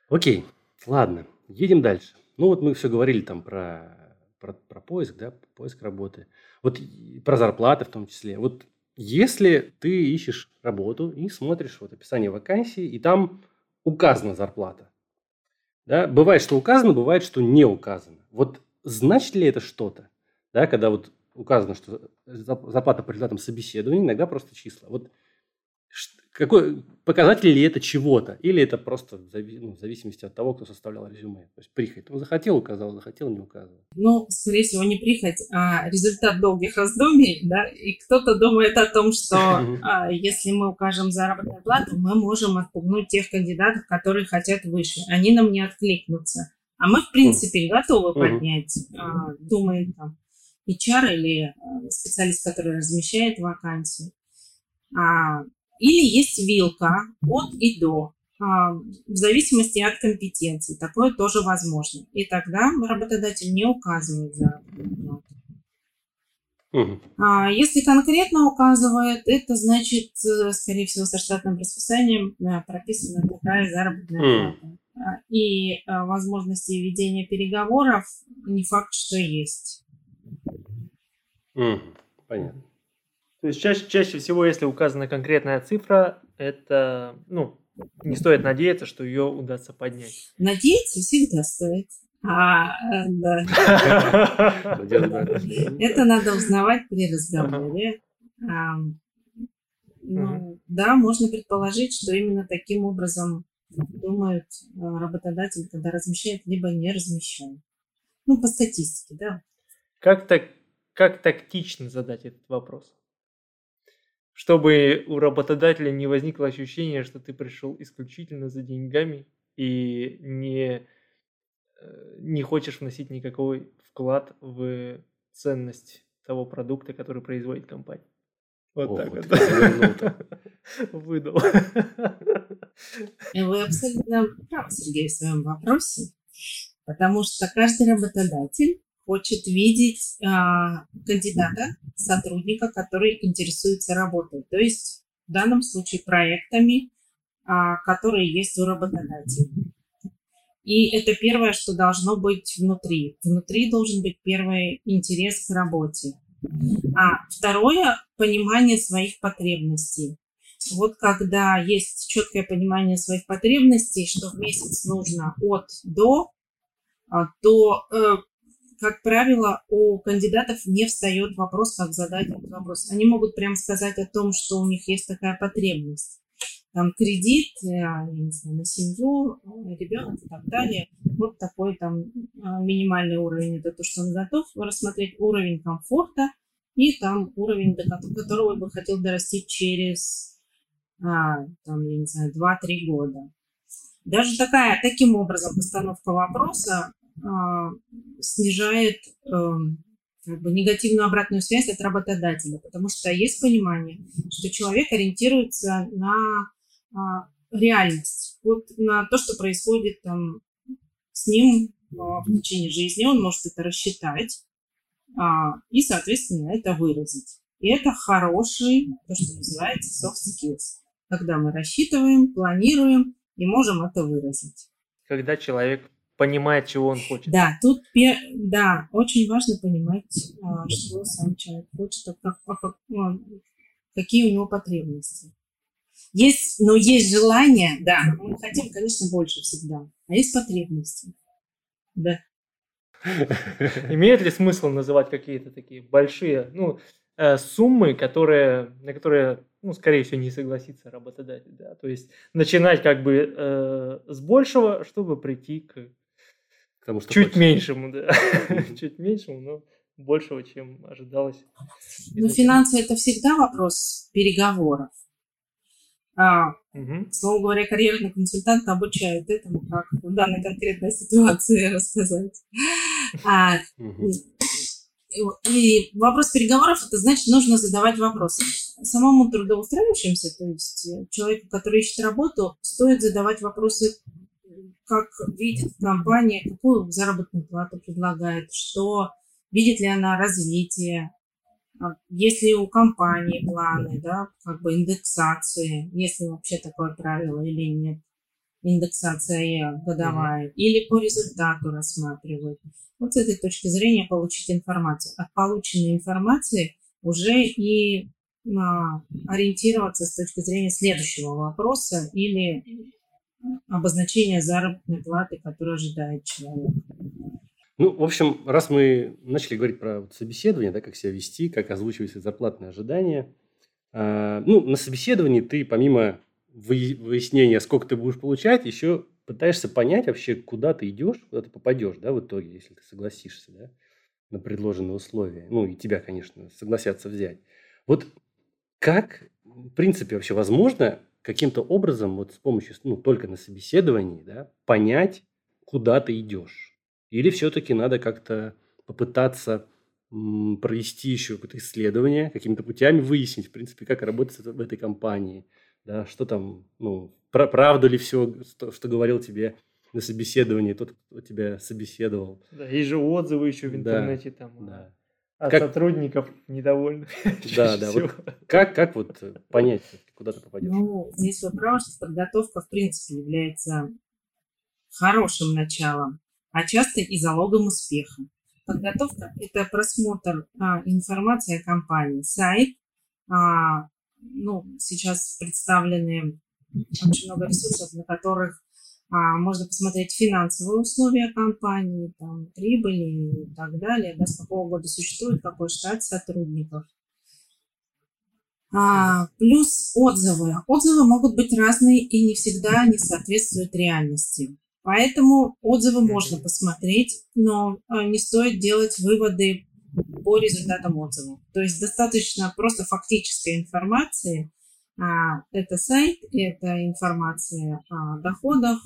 Окей, ладно, едем дальше. Ну вот мы все говорили там про, про, про поиск, да, поиск работы. Вот про зарплаты в том числе. Вот если ты ищешь работу и смотришь вот описание вакансии, и там указана зарплата, да, бывает, что указано, бывает, что не указано. Вот значит ли это что-то? Да, когда вот указано, что зарплата по результатам собеседования, иногда просто числа. Вот какой показатель ли это чего-то, или это просто ну, в зависимости от того, кто составлял резюме. То есть прихоть. Он захотел, указал, захотел, не указывал. Ну, скорее всего, не прихоть, а результат долгих раздумий, да, и кто-то думает о том, что <laughs> а, если мы укажем заработную плату, мы можем отпугнуть тех кандидатов, которые хотят выше. Они нам не откликнутся. А мы, в принципе, готовы поднять, а, думает там, HR или а, специалист, который размещает вакансию. А, или есть вилка от и до, а, в зависимости от компетенции. Такое тоже возможно. И тогда работодатель не указывает заработную плату. А если конкретно указывает, это значит, э, скорее всего, со штатным расписанием прописана такая заработная плата. А, и э, возможности ведения переговоров не факт, что есть. Понятно. То есть чаще, чаще всего, если указана конкретная цифра, это, ну, не стоит надеяться, что ее удастся поднять. Надеяться всегда стоит. А, э, да. Это надо узнавать при разговоре. Ну, да, можно предположить, что именно таким образом думают э, работодатель, когда размещает, либо не размещает. Ну, по статистике, да. Как, так, как тактично задать этот вопрос? Чтобы у работодателя не возникло ощущение, что ты пришел исключительно за деньгами и не, э, не хочешь вносить никакой вклад в ценность того продукта, который производит компания. Вот О, так вот. <laughs> Выдал. Вы абсолютно правы, Сергей, в своем вопросе, потому что каждый работодатель хочет видеть а, кандидата, сотрудника, который интересуется работой, то есть в данном случае проектами, а, которые есть у работодателя. И это первое, что должно быть внутри. Внутри должен быть первый интерес к работе. А второе – понимание своих потребностей. Вот когда есть четкое понимание своих потребностей, что в месяц нужно от до, а, то э, как правило, у кандидатов не встает вопрос, как задать этот вопрос. Они могут прямо сказать о том, что у них есть такая потребность. Там кредит, э, я не знаю, на семью, э, ребенок и так далее. Вот такой там а, минимальный уровень, это то, что он готов рассмотреть, уровень комфорта и там уровень, до которого бы хотел дорасти через, а, там, я не знаю, 2-3 года. Даже такая, таким образом постановка вопроса снижает эм, как бы, негативную обратную связь от работодателя, потому что есть понимание, что человек ориентируется на а, реальность, вот на то, что происходит там с ним а, в течение жизни, он может это рассчитать и, соответственно, это выразить. И это хороший, то, что называется soft skills, когда мы рассчитываем, планируем и можем это выразить. Когда человек понимает, чего он хочет. Да, тут да, очень важно понимать, а, что сам человек хочет, а как, а как, ну, какие у него потребности. Есть, но есть желание, да, мы хотим, конечно, больше всегда, а есть потребности, да. <laughs> Имеет ли смысл называть какие-то такие большие, ну, э, суммы, которые, на которые, ну, скорее всего, не согласится работодатель, да, то есть начинать как бы э, с большего, чтобы прийти к Потому что Чуть хочется. меньшему, да. <laughs> Чуть меньшему, но большего, чем ожидалось. Ну, финансы это всегда вопрос переговоров. А, угу. Слово говоря, карьерный консультант обучает этому, как в данной конкретной ситуации <laughs> рассказать. А, угу. И вопрос переговоров, это значит, нужно задавать вопросы. Самому трудоустраивающимся, то есть человеку, который ищет работу, стоит задавать вопросы как видит компания, какую заработную плату предлагает, что видит ли она развитие, а, есть ли у компании планы, да, как бы индексации, если вообще такое правило или нет, индексация годовая, mm-hmm. или по результату рассматривают. Вот с этой точки зрения получить информацию. От полученной информации уже и а, ориентироваться с точки зрения следующего вопроса или обозначения заработной платы, которую ожидает человек. Ну, в общем, раз мы начали говорить про собеседование, да, как себя вести, как озвучивать свои зарплатные ожидания, э, ну, на собеседовании ты помимо выяснения, сколько ты будешь получать, еще пытаешься понять вообще, куда ты идешь, куда ты попадешь, да, в итоге, если ты согласишься, да, на предложенные условия. Ну, и тебя, конечно, согласятся взять. Вот как, в принципе, вообще возможно каким-то образом, вот с помощью, ну, только на собеседовании, да, понять, куда ты идешь? Или все-таки надо как-то попытаться провести еще какое-то исследование, какими-то путями выяснить, в принципе, как работает в этой компании, да, что там, ну, про правду ли все, что, что говорил тебе на собеседовании тот, кто тебя собеседовал. Да, есть же отзывы еще в интернете да, там да. От как... сотрудников недовольных. <laughs> Да, да. Вот как, как вот понять, куда ты попадешь? Ну, здесь вы правы, что подготовка, в принципе, является хорошим началом а часто и залогом успеха. Подготовка – это просмотр а, информации о компании, сайт. А, ну, сейчас представлены очень много ресурсов, на которых а, можно посмотреть финансовые условия компании, там, прибыли и так далее, да, с какого года существует, какой штат сотрудников. А, плюс отзывы. Отзывы могут быть разные и не всегда не соответствуют реальности. Поэтому отзывы можно посмотреть, но а, не стоит делать выводы по результатам отзывов. То есть достаточно просто фактической информации. А, это сайт, это информация о доходах,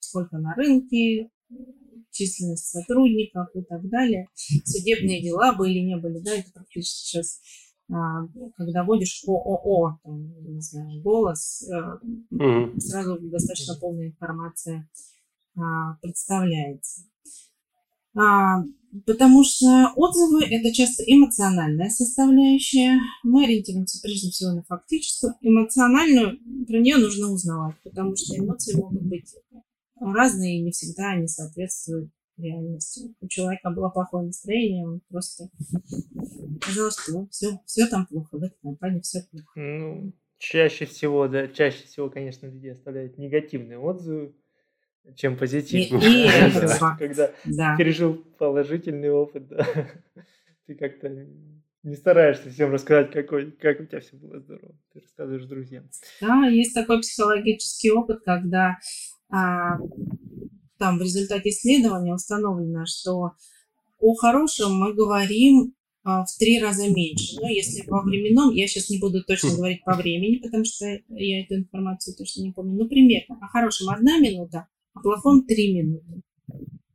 сколько на рынке, численность сотрудников и так далее. Судебные дела были, не были, да, это практически сейчас а, когда вводишь ООО, там, не знаю, голос, mm-hmm. сразу достаточно полная информация а, представляется. А, потому что отзывы – это часто эмоциональная составляющая. Мы ориентируемся прежде всего на фактическую. Эмоциональную, про нее нужно узнавать, потому что эмоции могут быть разные и не всегда они соответствуют реальности. У человека было плохое настроение, он просто сказал, что все, все там плохо, в этой компании все плохо. Ну, чаще всего, да, чаще всего, конечно, люди оставляют негативные отзывы, чем позитивные. И, и <laughs> Когда да. пережил положительный опыт, да, <laughs> ты как-то не стараешься всем рассказать, какой, как у тебя все было здорово. Ты рассказываешь друзьям. Да, есть такой психологический опыт, когда а, там в результате исследования установлено, что о хорошем мы говорим а, в три раза меньше. Но если по временном, я сейчас не буду точно говорить по времени, потому что я эту информацию точно не помню, ну, примерно. О хорошем одна минута, о плохом три минуты.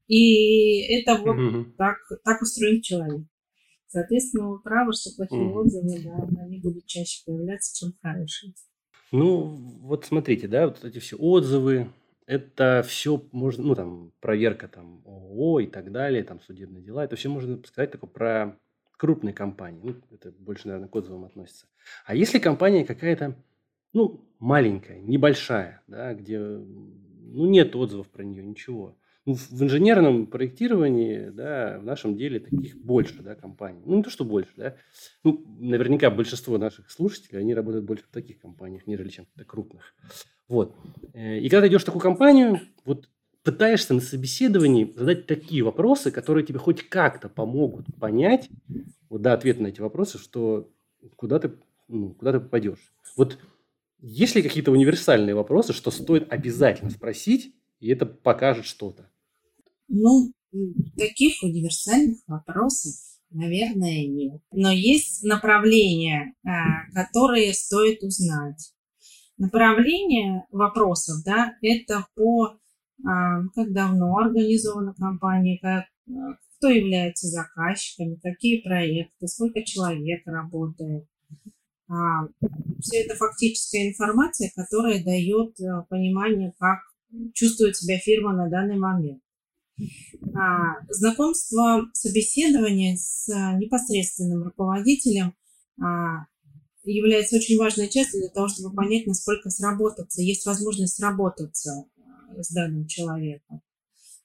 И это вот mm-hmm. так, так устроен человек. Соответственно, вы правы, что плохие mm-hmm. отзывы, да, они будут чаще появляться, чем хорошие. Ну, вот смотрите, да, вот эти все отзывы, это все можно, ну, там, проверка там ООО и так далее, там, судебные дела, это все можно сказать такое про крупные компании. Ну, это больше, наверное, к отзывам относится. А если компания какая-то, ну, маленькая, небольшая, да, где, ну, нет отзывов про нее, ничего. Ну, в инженерном проектировании, да, в нашем деле таких больше, да, компаний. Ну, не то, что больше, да. Ну, наверняка большинство наших слушателей, они работают больше в таких компаниях, нежели чем в крупных. Вот. Э, и когда ты идешь в такую компанию, вот пытаешься на собеседовании задать такие вопросы, которые тебе хоть как-то помогут понять, вот да, ответ на эти вопросы, что куда ты, ну, куда ты попадешь. Вот есть ли какие-то универсальные вопросы, что стоит обязательно спросить, и это покажет что-то? Ну, таких универсальных вопросов, наверное, нет. Но есть направления, а, которые стоит узнать. Направление вопросов, да, это по а, как давно организована компания, как, а, кто является заказчиками, какие проекты, сколько человек работает, все это фактическая информация, которая дает понимание, как чувствует себя фирма на данный момент. А, знакомство, собеседование с э, непосредственным руководителем а, является очень важной частью для того, чтобы понять, насколько сработаться, есть возможность сработаться с данным человеком.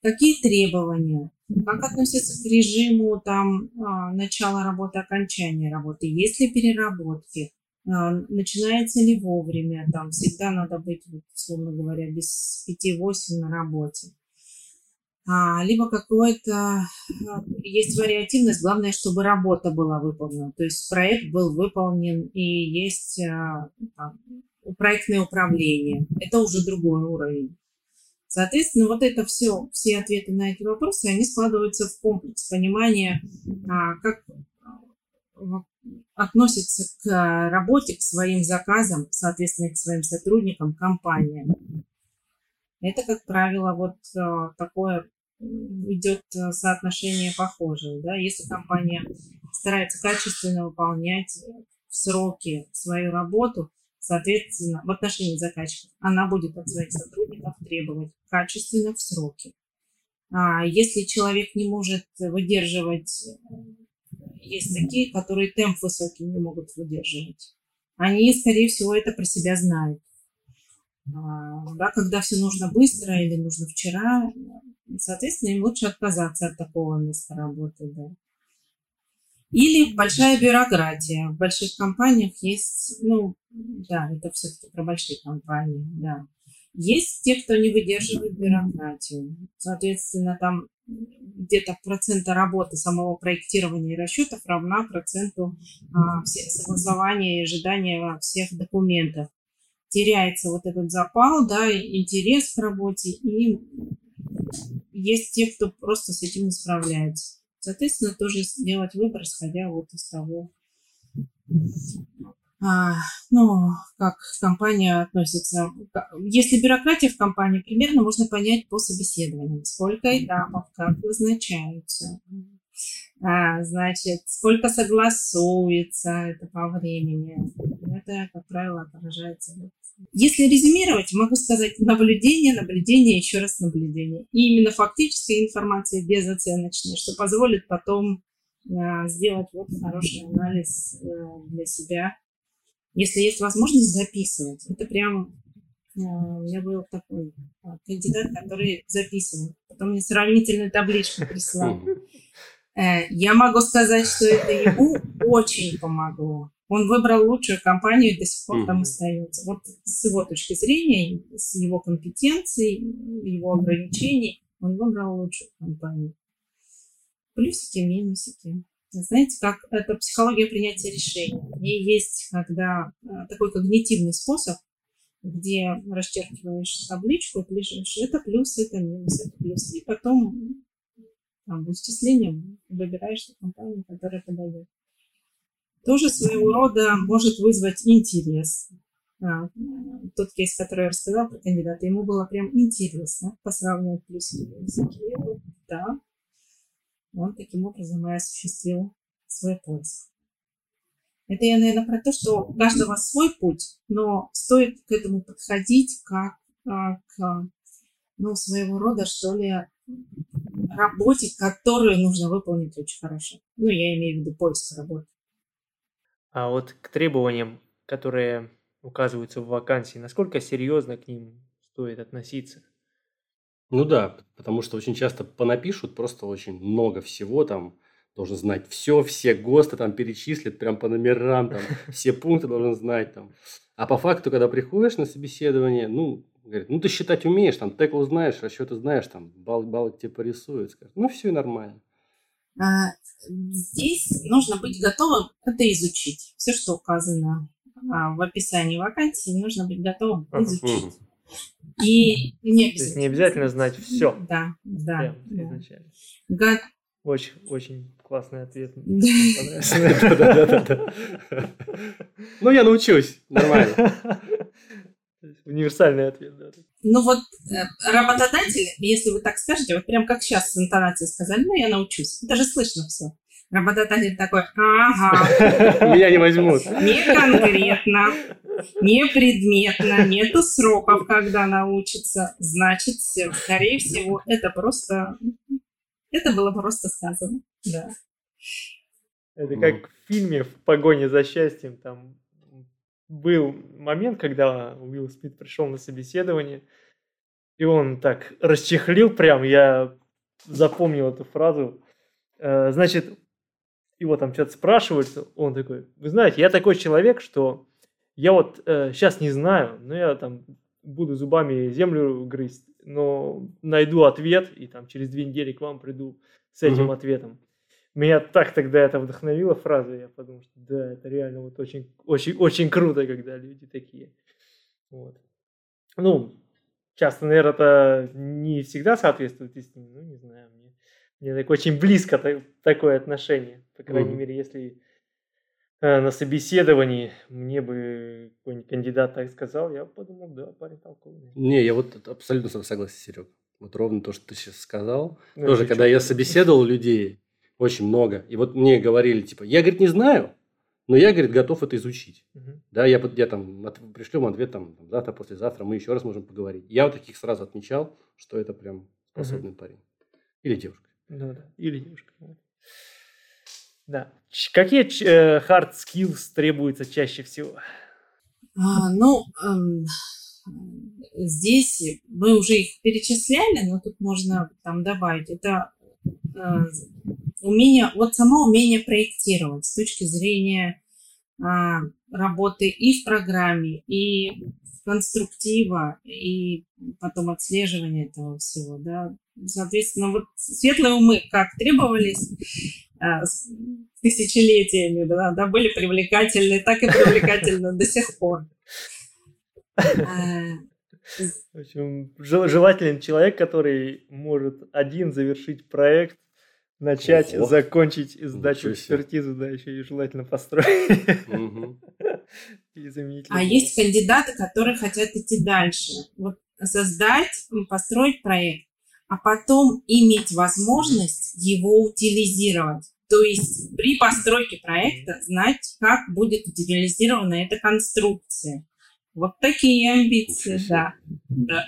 Какие требования, как относятся к режиму там, начала работы, окончания работы, есть ли переработки, а, начинается ли вовремя, там всегда надо быть, условно говоря, без 5-8 на работе. А, либо какой-то, а, есть вариативность, главное, чтобы работа была выполнена, то есть проект был выполнен и есть проектное управление. Это уже другой уровень. Соответственно, вот это все, все ответы на эти вопросы, они складываются в комплекс понимания, как относится к работе, к своим заказам, соответственно, к своим сотрудникам, компаниям. Это, как правило, вот э, такое идет э, соотношение похожее. Да? Если компания старается качественно выполнять в сроки свою работу, соответственно, в отношении заказчиков, она будет от своих сотрудников требовать качественно в сроки. А если человек не может выдерживать есть такие, которые темп высокий не могут выдерживать. Они, скорее всего, это про себя знают. А, да, когда все нужно быстро или нужно вчера, соответственно, им лучше отказаться от такого места работы. Да. Или большая бюрократия. В больших компаниях есть, ну, да, это все-таки про большие компании, да. Есть те, кто не выдерживает бюрократию. Соответственно, там где-то процента работы самого проектирования и расчетов равна проценту а, согласования и ожидания всех документов. Теряется вот этот запал, да, интерес к работе, и есть те, кто просто с этим не справляется. Соответственно, тоже сделать выбор, исходя вот из того, ну, как компания относится. Если бюрократия в компании, примерно можно понять по собеседованиям, сколько этапов, как назначаются, а, значит, сколько согласуется это по времени. Это, как правило, отражается. Если резюмировать, могу сказать наблюдение, наблюдение, еще раз наблюдение. И именно фактическая информация безоценочная, что позволит потом а, сделать вот хороший анализ э, для себя если есть возможность записывать. Это прям э, у меня был такой а, кандидат, который записывал. Потом мне сравнительную табличку прислал. Э, я могу сказать, что это ему очень помогло. Он выбрал лучшую компанию и до сих пор там остается. Вот с его точки зрения, с его компетенцией, его ограничений, он выбрал лучшую компанию. Плюсики, минусики. Знаете, как это психология принятия решений. В ней есть когда э, такой когнитивный способ, где расчеркиваешь табличку, пишешь, это плюс, это минус, это плюс. И потом там, в исчислением выбираешь ту компанию, которая подойдет. Тоже своего рода может вызвать интерес. А, тот кейс, который я рассказала про кандидата, ему было прям интересно посравнивать плюсы и минусы. Да, он таким образом и осуществил свой поиск. Это я, наверное, про то, что у каждого свой путь, но стоит к этому подходить как а, к ну, своего рода, что ли, работе, которую нужно выполнить очень хорошо. Ну, я имею в виду поиск работы. А вот к требованиям, которые указываются в вакансии, насколько серьезно к ним стоит относиться? Ну да, потому что очень часто понапишут просто очень много всего там, должен знать все, все ГОСТы там перечислят прям по номерам, там, <laughs> все пункты должен знать там. А по факту, когда приходишь на собеседование, ну, говорит, ну ты считать умеешь, там, текл знаешь, расчеты знаешь, там, балл, балл тебе порисуют, скажет, ну все нормально. А, здесь нужно быть готовым это изучить. Все, что указано а, в описании вакансии, нужно быть готовым изучить. И не обязательно. То есть не обязательно знать все. Да, да. да. изначально. Гад... Очень, очень классный ответ. <laughs> <laughs> Ну, я научусь. Нормально. Универсальный ответ, да. Ну вот э, работодатель, если вы так скажете, вот прям как сейчас с интонацией сказали, ну я научусь. Это же слышно все. Работодатель такой, ага. <laughs> Меня не возьмут. Не конкретно, не предметно, нету сроков, когда научится. Значит, все. Скорее всего, это просто... Это было просто сказано. Да. Это как в фильме «В погоне за счастьем». Там был момент, когда Уилл Смит пришел на собеседование, и он так расчехлил прям, я запомнил эту фразу. Э, значит, его там что-то спрашивают, он такой, вы знаете, я такой человек, что я вот э, сейчас не знаю, но я там буду зубами землю грызть, но найду ответ, и там через две недели к вам приду с этим угу. ответом. Меня так тогда это вдохновила фраза, я подумал, что да, это реально вот очень, очень, очень круто, когда люди такие. Вот. Ну, часто, наверное, это не всегда соответствует истине, ну, не знаю, мне, мне так очень близко так, такое отношение. По крайней mm-hmm. мере, если э, на собеседовании мне бы какой-нибудь кандидат так сказал, я подумал, да, парень толковый. Не, я вот абсолютно согласен, Серег. Вот ровно то, что ты сейчас сказал. Ну, Тоже, когда я собеседовал людей, очень много, и вот мне говорили, типа, я, говорит, не знаю, но я, говорит, готов это изучить. Угу. Да, я, я там от, пришлю вам ответ там завтра, послезавтра, мы еще раз можем поговорить. Я вот таких сразу отмечал, что это прям способный угу. парень. Или девушка. Ну да, или девушка. Да. Какие э, hard skills требуются чаще всего? А, ну, эм, здесь мы уже их перечисляли, но тут можно там добавить. Это э, умение, вот само умение проектировать с точки зрения а, работы и в программе, и конструктива, и потом отслеживания этого всего, да. Соответственно, вот светлые умы как требовались а, тысячелетиями, да, да, были привлекательны, так и привлекательны до сих пор. А, в общем, желателен человек, который может один завершить проект, начать, Ого. закончить и сдать экспертизу, да, еще и желательно построить. А есть кандидаты, которые хотят идти дальше. Вот создать, построить проект, а потом иметь возможность его утилизировать. То есть при постройке проекта знать, как будет утилизирована эта конструкция. Вот такие амбиции, да. да.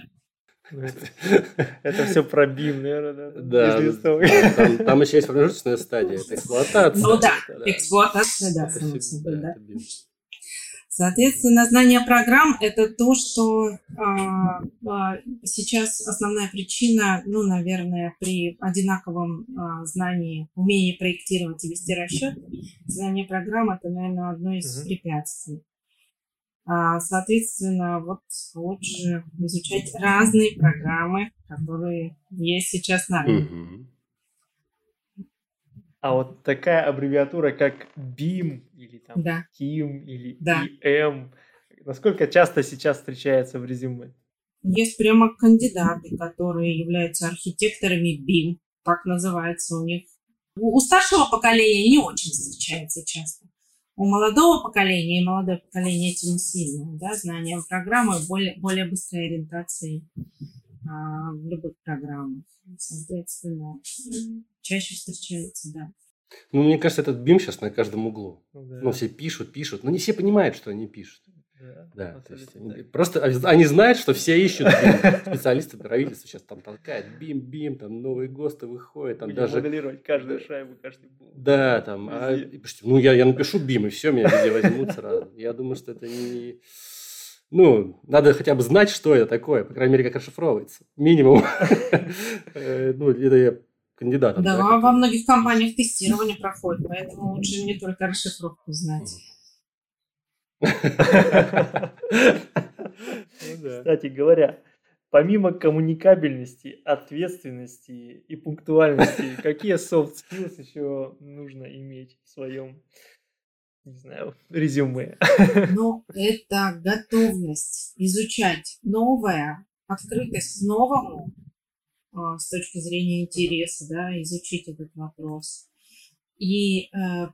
Это все про BIM, наверное, да? Да, там еще есть промежуточная стадия, это эксплуатация. Ну да, эксплуатация, да, само собой, да. Соответственно, знание программ – это то, что а, а, сейчас основная причина, ну, наверное, при одинаковом а, знании, умении проектировать и вести расчет, знание программ – это, наверное, одно из препятствий. А, соответственно, вот лучше изучать разные программы, которые есть сейчас на рынке. А вот такая аббревиатура, как BIM или там да. TIM или да. EM, насколько часто сейчас встречается в резюме? Есть прямо кандидаты, которые являются архитекторами BIM, так называется у них. У старшего поколения не очень встречается часто у молодого поколения, и молодое поколение этим сильно, да, знанием программы, более, более быстрой ориентацией а, в любых программах. Соответственно, чаще встречается, да. Ну, мне кажется, этот бим сейчас на каждом углу. Ну, да. ну все пишут, пишут, но не все понимают, что они пишут. Да, да то есть они, просто они знают, что все ищут BIM. Специалисты правительства сейчас там толкают BIM, BIM, там новые ГОСТы выходят. Там даже... моделировать каждую шайбу, каждый пол. Да, там. А, ну, я, я напишу BIM, и все, меня везде возьмут сразу. Я думаю, что это не... Ну, надо хотя бы знать, что это такое, по крайней мере, как расшифровывается. Минимум. <laughs> Э, ну, это я кандидатом. Да, во многих компаниях тестирование проходит, поэтому лучше не только расшифровку знать. <laughs> Ну Кстати говоря, помимо коммуникабельности, ответственности и пунктуальности, какие soft skills еще нужно иметь в своем, не знаю, резюме? Ну, это готовность изучать новое, открытость к новому а, с точки зрения интереса, да, изучить этот вопрос. И э,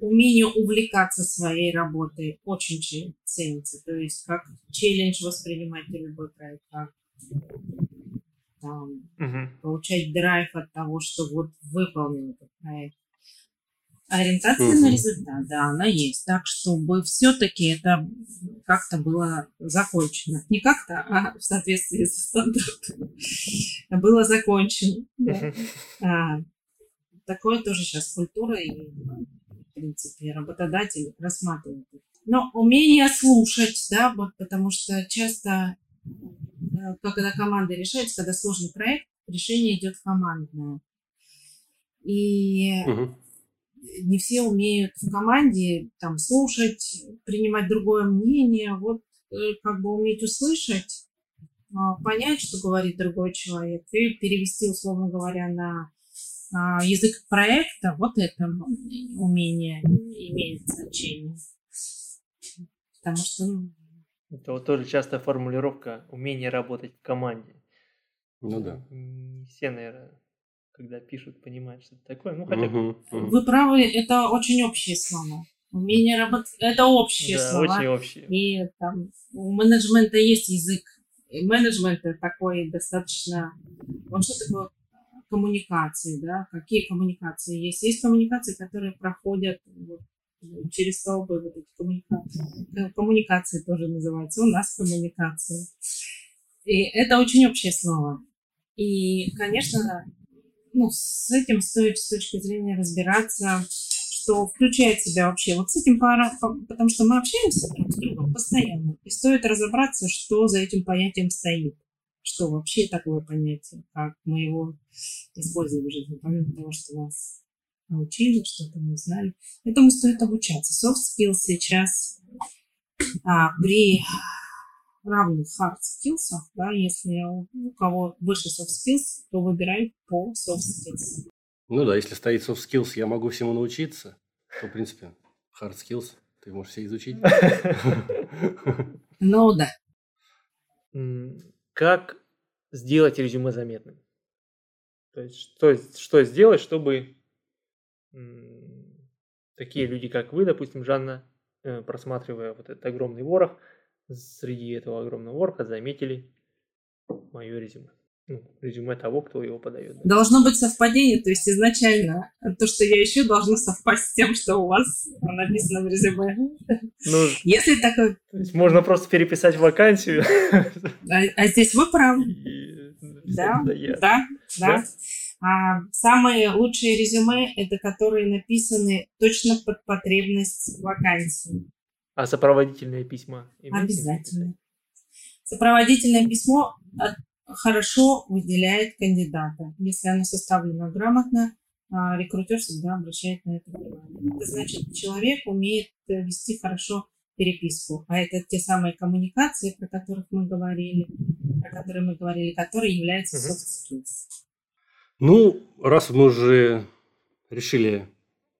умение увлекаться своей работой очень ценится. То есть как челлендж воспринимать любой проект, как там, угу. получать драйв от того, что вот выполнен этот проект. Ориентация mm-hmm. на результат, да, она есть. Так, чтобы все-таки это как-то было закончено. Не как-то, а в соответствии со стандартом. Было закончено. Да. А, такое тоже сейчас культура и, в принципе, работодатель рассматривает. Но умение слушать, да, вот потому что часто, э, когда команда решается, когда сложный проект, решение идет командное. И угу не все умеют в команде там слушать, принимать другое мнение, вот э, как бы уметь услышать, а, понять, что говорит другой человек, и перевести, условно говоря, на а, язык проекта, вот это умение имеет значение. Потому что... Ну, это вот тоже частая формулировка умение работать в команде. Ну да. Не все, наверное, когда пишут, понимают, что это такое. Ну, хотя угу, Вы правы, это очень общие слова. Умение работать, это общие да, слова. очень общие. И там у менеджмента есть язык. И менеджмент такой достаточно... Он что такое коммуникации, да? Какие коммуникации есть? Есть коммуникации, которые проходят вот, через столбы, вот эти коммуникации. Коммуникации тоже называется. У нас коммуникации. И это очень общее слово. И, конечно, ну, с этим стоит с точки зрения разбираться, что включает в себя вообще. Вот с этим пара, потому что мы общаемся друг с другом постоянно, и стоит разобраться, что за этим понятием стоит. Что вообще такое понятие, как мы его используем в жизни, помимо того, что нас научили, что-то мы знали. Этому стоит обучаться. Soft skills сейчас а, при равных hard skills, да, если у кого больше soft skills, то выбирай по soft skills. Ну да, если стоит soft skills, я могу всему научиться, то, в принципе, hard skills ты можешь все изучить. <laughs> Ну да. Как сделать резюме заметным? То есть, что, что сделать, чтобы такие люди, как вы, допустим, Жанна, э, просматривая вот этот огромный ворох, среди этого огромного ворха заметили мое резюме. Ну, резюме того, кто его подает. Да. Должно быть совпадение, то есть изначально то, что я ищу, должно совпасть с тем, что у вас написано в резюме. Ну, Если такое... То есть можно просто переписать вакансию. А, а здесь вы правы. Да, да, да, да. А самые лучшие резюме – это которые написаны точно под потребность вакансии. А сопроводительные письма? Обязательно. Сопроводительное письмо хорошо выделяет кандидата. Если оно составлено грамотно, а, рекрутер всегда обращает на это внимание. Это значит, человек умеет э, вести хорошо переписку. А это те самые коммуникации, про которых мы говорили, про которые мы говорили, которые являются soft skills. Ну, раз мы уже решили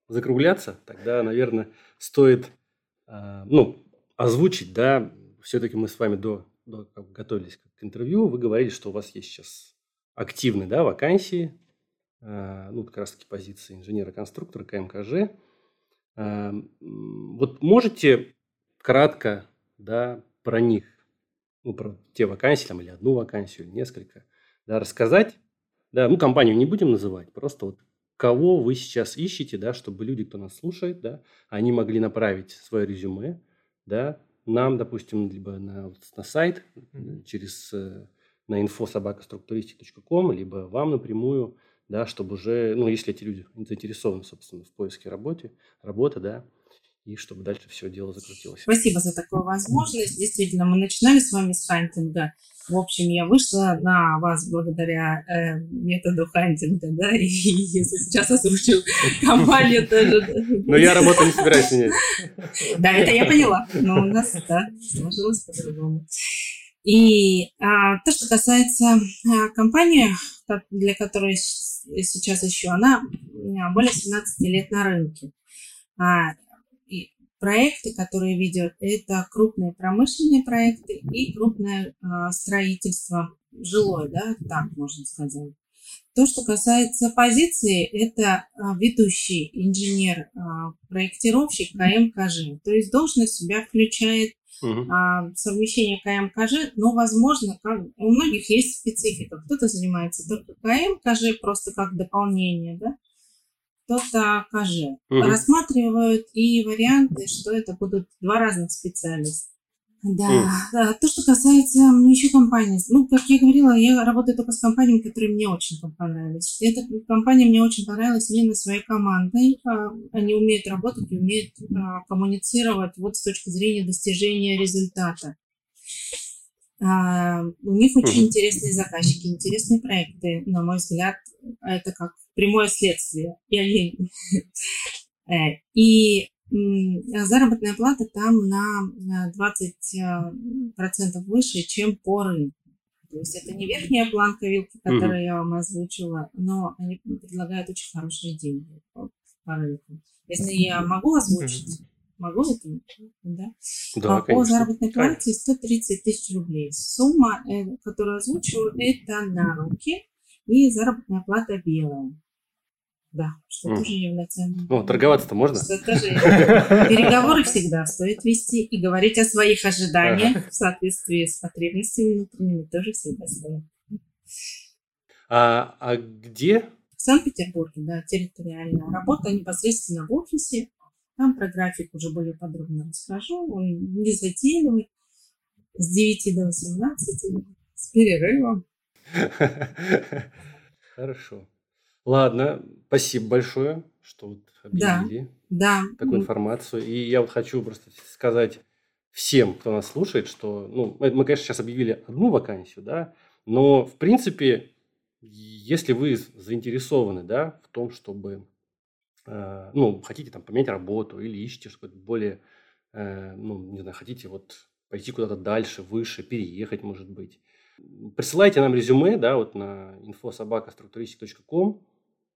закругляться, тогда, наверное, стоит а, ну, озвучить, да, все-таки мы с вами до, до готовились к интервью, вы говорили, что у вас есть сейчас активные, да, вакансии, а, ну, как раз-таки позиции инженера-конструктора КМКЖ. А, вот можете кратко, да, про них, ну, про те вакансии, там, или одну вакансию, или несколько, да, рассказать, да, ну, компанию не будем называть, просто вот кого вы сейчас ищете, да, чтобы люди, кто нас слушает, да, они могли направить свое резюме, да, нам, допустим, либо на, на сайт mm-hmm. через э, на info.sobakastructuristic.com, либо вам напрямую, да, чтобы уже, ну, если эти люди заинтересованы, собственно, в поиске работы, работы, да, и чтобы дальше все дело закрутилось. Спасибо за такую возможность. Действительно, мы начинали с вами с хантинга. В общем, я вышла на вас благодаря э, методу хантинга, да, <laughs> и если сейчас озвучу <laughs> компанию тоже. Но я работу не собираюсь менять. Да, это я поняла, но у нас, да, сложилось по-другому. И а, то, что касается а, компании, для которой сейчас еще она а, более 17 лет на рынке. А, проекты, которые ведет, это крупные промышленные проекты и крупное э, строительство жилое, да, так можно сказать. То, что касается позиции, это а, ведущий инженер-проектировщик а, КМКЖ. То есть должность себя включает угу. совмещение КМКЖ, но, возможно, как, у многих есть специфика. Кто-то занимается только КМКЖ просто как дополнение, да? Кто-то КЖ. Угу. Рассматривают и варианты, что это будут два разных специалиста. Да, mm. да, то, что касается еще компании. Ну, как я говорила, я работаю только с компаниями, которые мне очень понравились. Эта компания мне очень понравилась именно своей командой. А, они умеют работать и умеют а, коммуницировать вот с точки зрения достижения результата. А, у них очень mm. интересные заказчики, интересные проекты. На мой взгляд, это как прямое следствие. И они... <laughs> Э, и заработная плата там на 20% выше, чем по рынку. То есть это не верхняя планка вилки, которую mm-hmm. я вам озвучила, но они предлагают очень хорошие деньги по, по рынку. Если я могу озвучить, mm-hmm. могу это, да? да а по заработной плате 130 тысяч рублей. Сумма, э, которую озвучиваю, это на руки и заработная плата белая. Да, что mm. тоже является... Ну, торговаться-то можно? Что тоже... Переговоры всегда стоит вести и говорить о своих ожиданиях в соответствии с потребностями внутренними тоже всегда стоит. А, а где? В Санкт-Петербурге, да, территориальная работа непосредственно в офисе. Там про график уже более подробно расскажу. Он не затейливый. С 9 до 18 с перерывом. <laughs> Хорошо. Ладно, спасибо большое, что вот объявили да, да. такую информацию. И я вот хочу просто сказать всем, кто нас слушает, что, ну, мы, конечно, сейчас объявили одну вакансию, да, но, в принципе, если вы заинтересованы, да, в том, чтобы, э, ну, хотите там поменять работу или ищете что-то более, э, ну, не знаю, хотите вот пойти куда-то дальше, выше, переехать, может быть, присылайте нам резюме, да, вот на infosobaka.structuristic.com,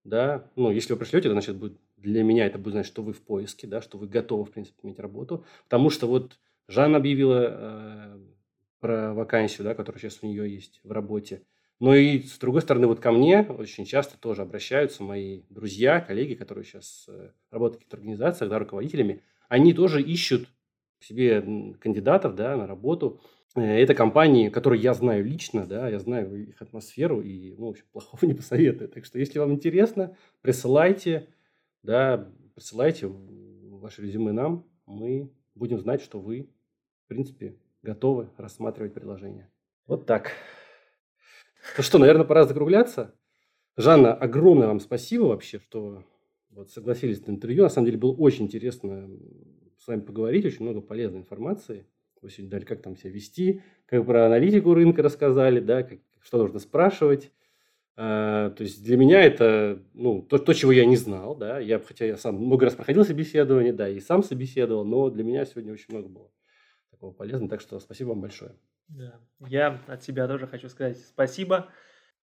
да, ну, если вы пришлете, то, значит, будет, для меня это будет значит, что вы в поиске, да, что вы готовы, в принципе, иметь работу, потому что вот Жанна объявила э, про вакансию, да, которая сейчас у нее есть в работе, но и, с другой стороны, вот ко мне очень часто тоже обращаются мои друзья, коллеги, которые сейчас э, работают в каких-то организациях, да, руководителями, они тоже ищут себе кандидатов, да, на работу, это компании, которые я знаю лично, да, я знаю их атмосферу и, ну, в общем, плохого не посоветую. Так что, если вам интересно, присылайте, да, присылайте ваше резюме нам, мы будем знать, что вы, в принципе, готовы рассматривать предложение. Вот так. Ну что, наверное, пора закругляться. Жанна, огромное вам спасибо вообще, что вот согласились на интервью. На самом деле было очень интересно с вами поговорить, очень много полезной информации. Сегодня дали, как там себя вести, как про аналитику рынка рассказали, да, как, что нужно спрашивать. А, то есть для меня это ну, то, то, чего я не знал, да, я, хотя я сам много раз проходил собеседование, да, и сам собеседовал, но для меня сегодня очень много было такого полезного, так что спасибо вам большое. Да. Я от себя тоже хочу сказать спасибо.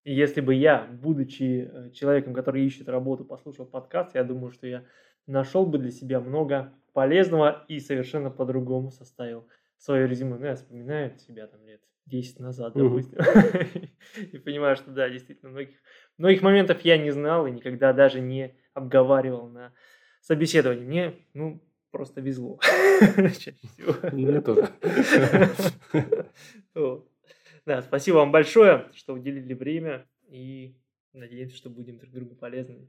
Если бы я, будучи э, человеком, который ищет работу, послушал подкаст, я думаю, что я нашел бы для себя много полезного и совершенно по-другому составил свое резюме, ну, я вспоминаю себя там лет 10 назад, допустим, <laughs> и понимаю, что да, действительно, многих, многих моментов я не знал и никогда даже не обговаривал на собеседовании. Мне, ну, просто везло <laughs> чаще всего. Мне тоже. <laughs> Да, спасибо вам большое, что уделили время и надеемся, что будем друг другу полезны.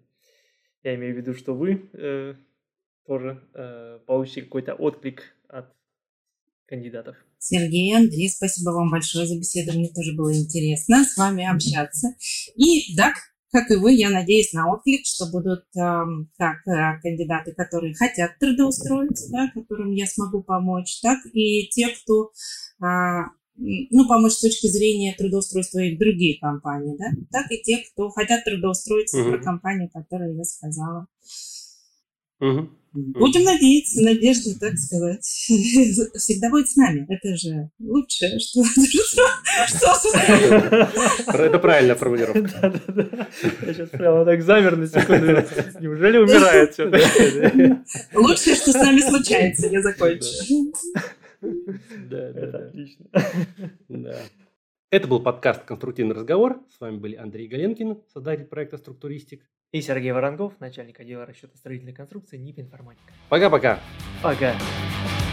Я имею в виду, что вы э, тоже э, получите какой-то отклик от кандидатов. Сергей, Андрей, спасибо вам большое за беседу. Мне тоже было интересно с вами общаться. И да, как и вы, я надеюсь на отклик, что будут э, как э, кандидаты, которые хотят трудоустроиться, да, которым я смогу помочь, так и те, кто э, ну, помочь с точки зрения трудоустройства и в другие компании, да, так и те, кто хотят трудоустроиться угу. в компанию, которую я сказала. Угу. Будем надеяться, надежда, так сказать, <laughs> всегда будет с нами. Это же лучшее, что... <laughs> Это правильная формулировка. <laughs> Я сейчас прямо так замер на секунду. Неужели умирает все? Лучшее, что с нами случается, я закончу. Да, это отлично. Да. Это был подкаст «Конструктивный разговор». С вами были Андрей Галенкин, создатель проекта «Структуристик». И Сергей Воронков, начальник отдела расчета строительной конструкции НИП «Информатика». Пока-пока. Пока. -пока. Пока.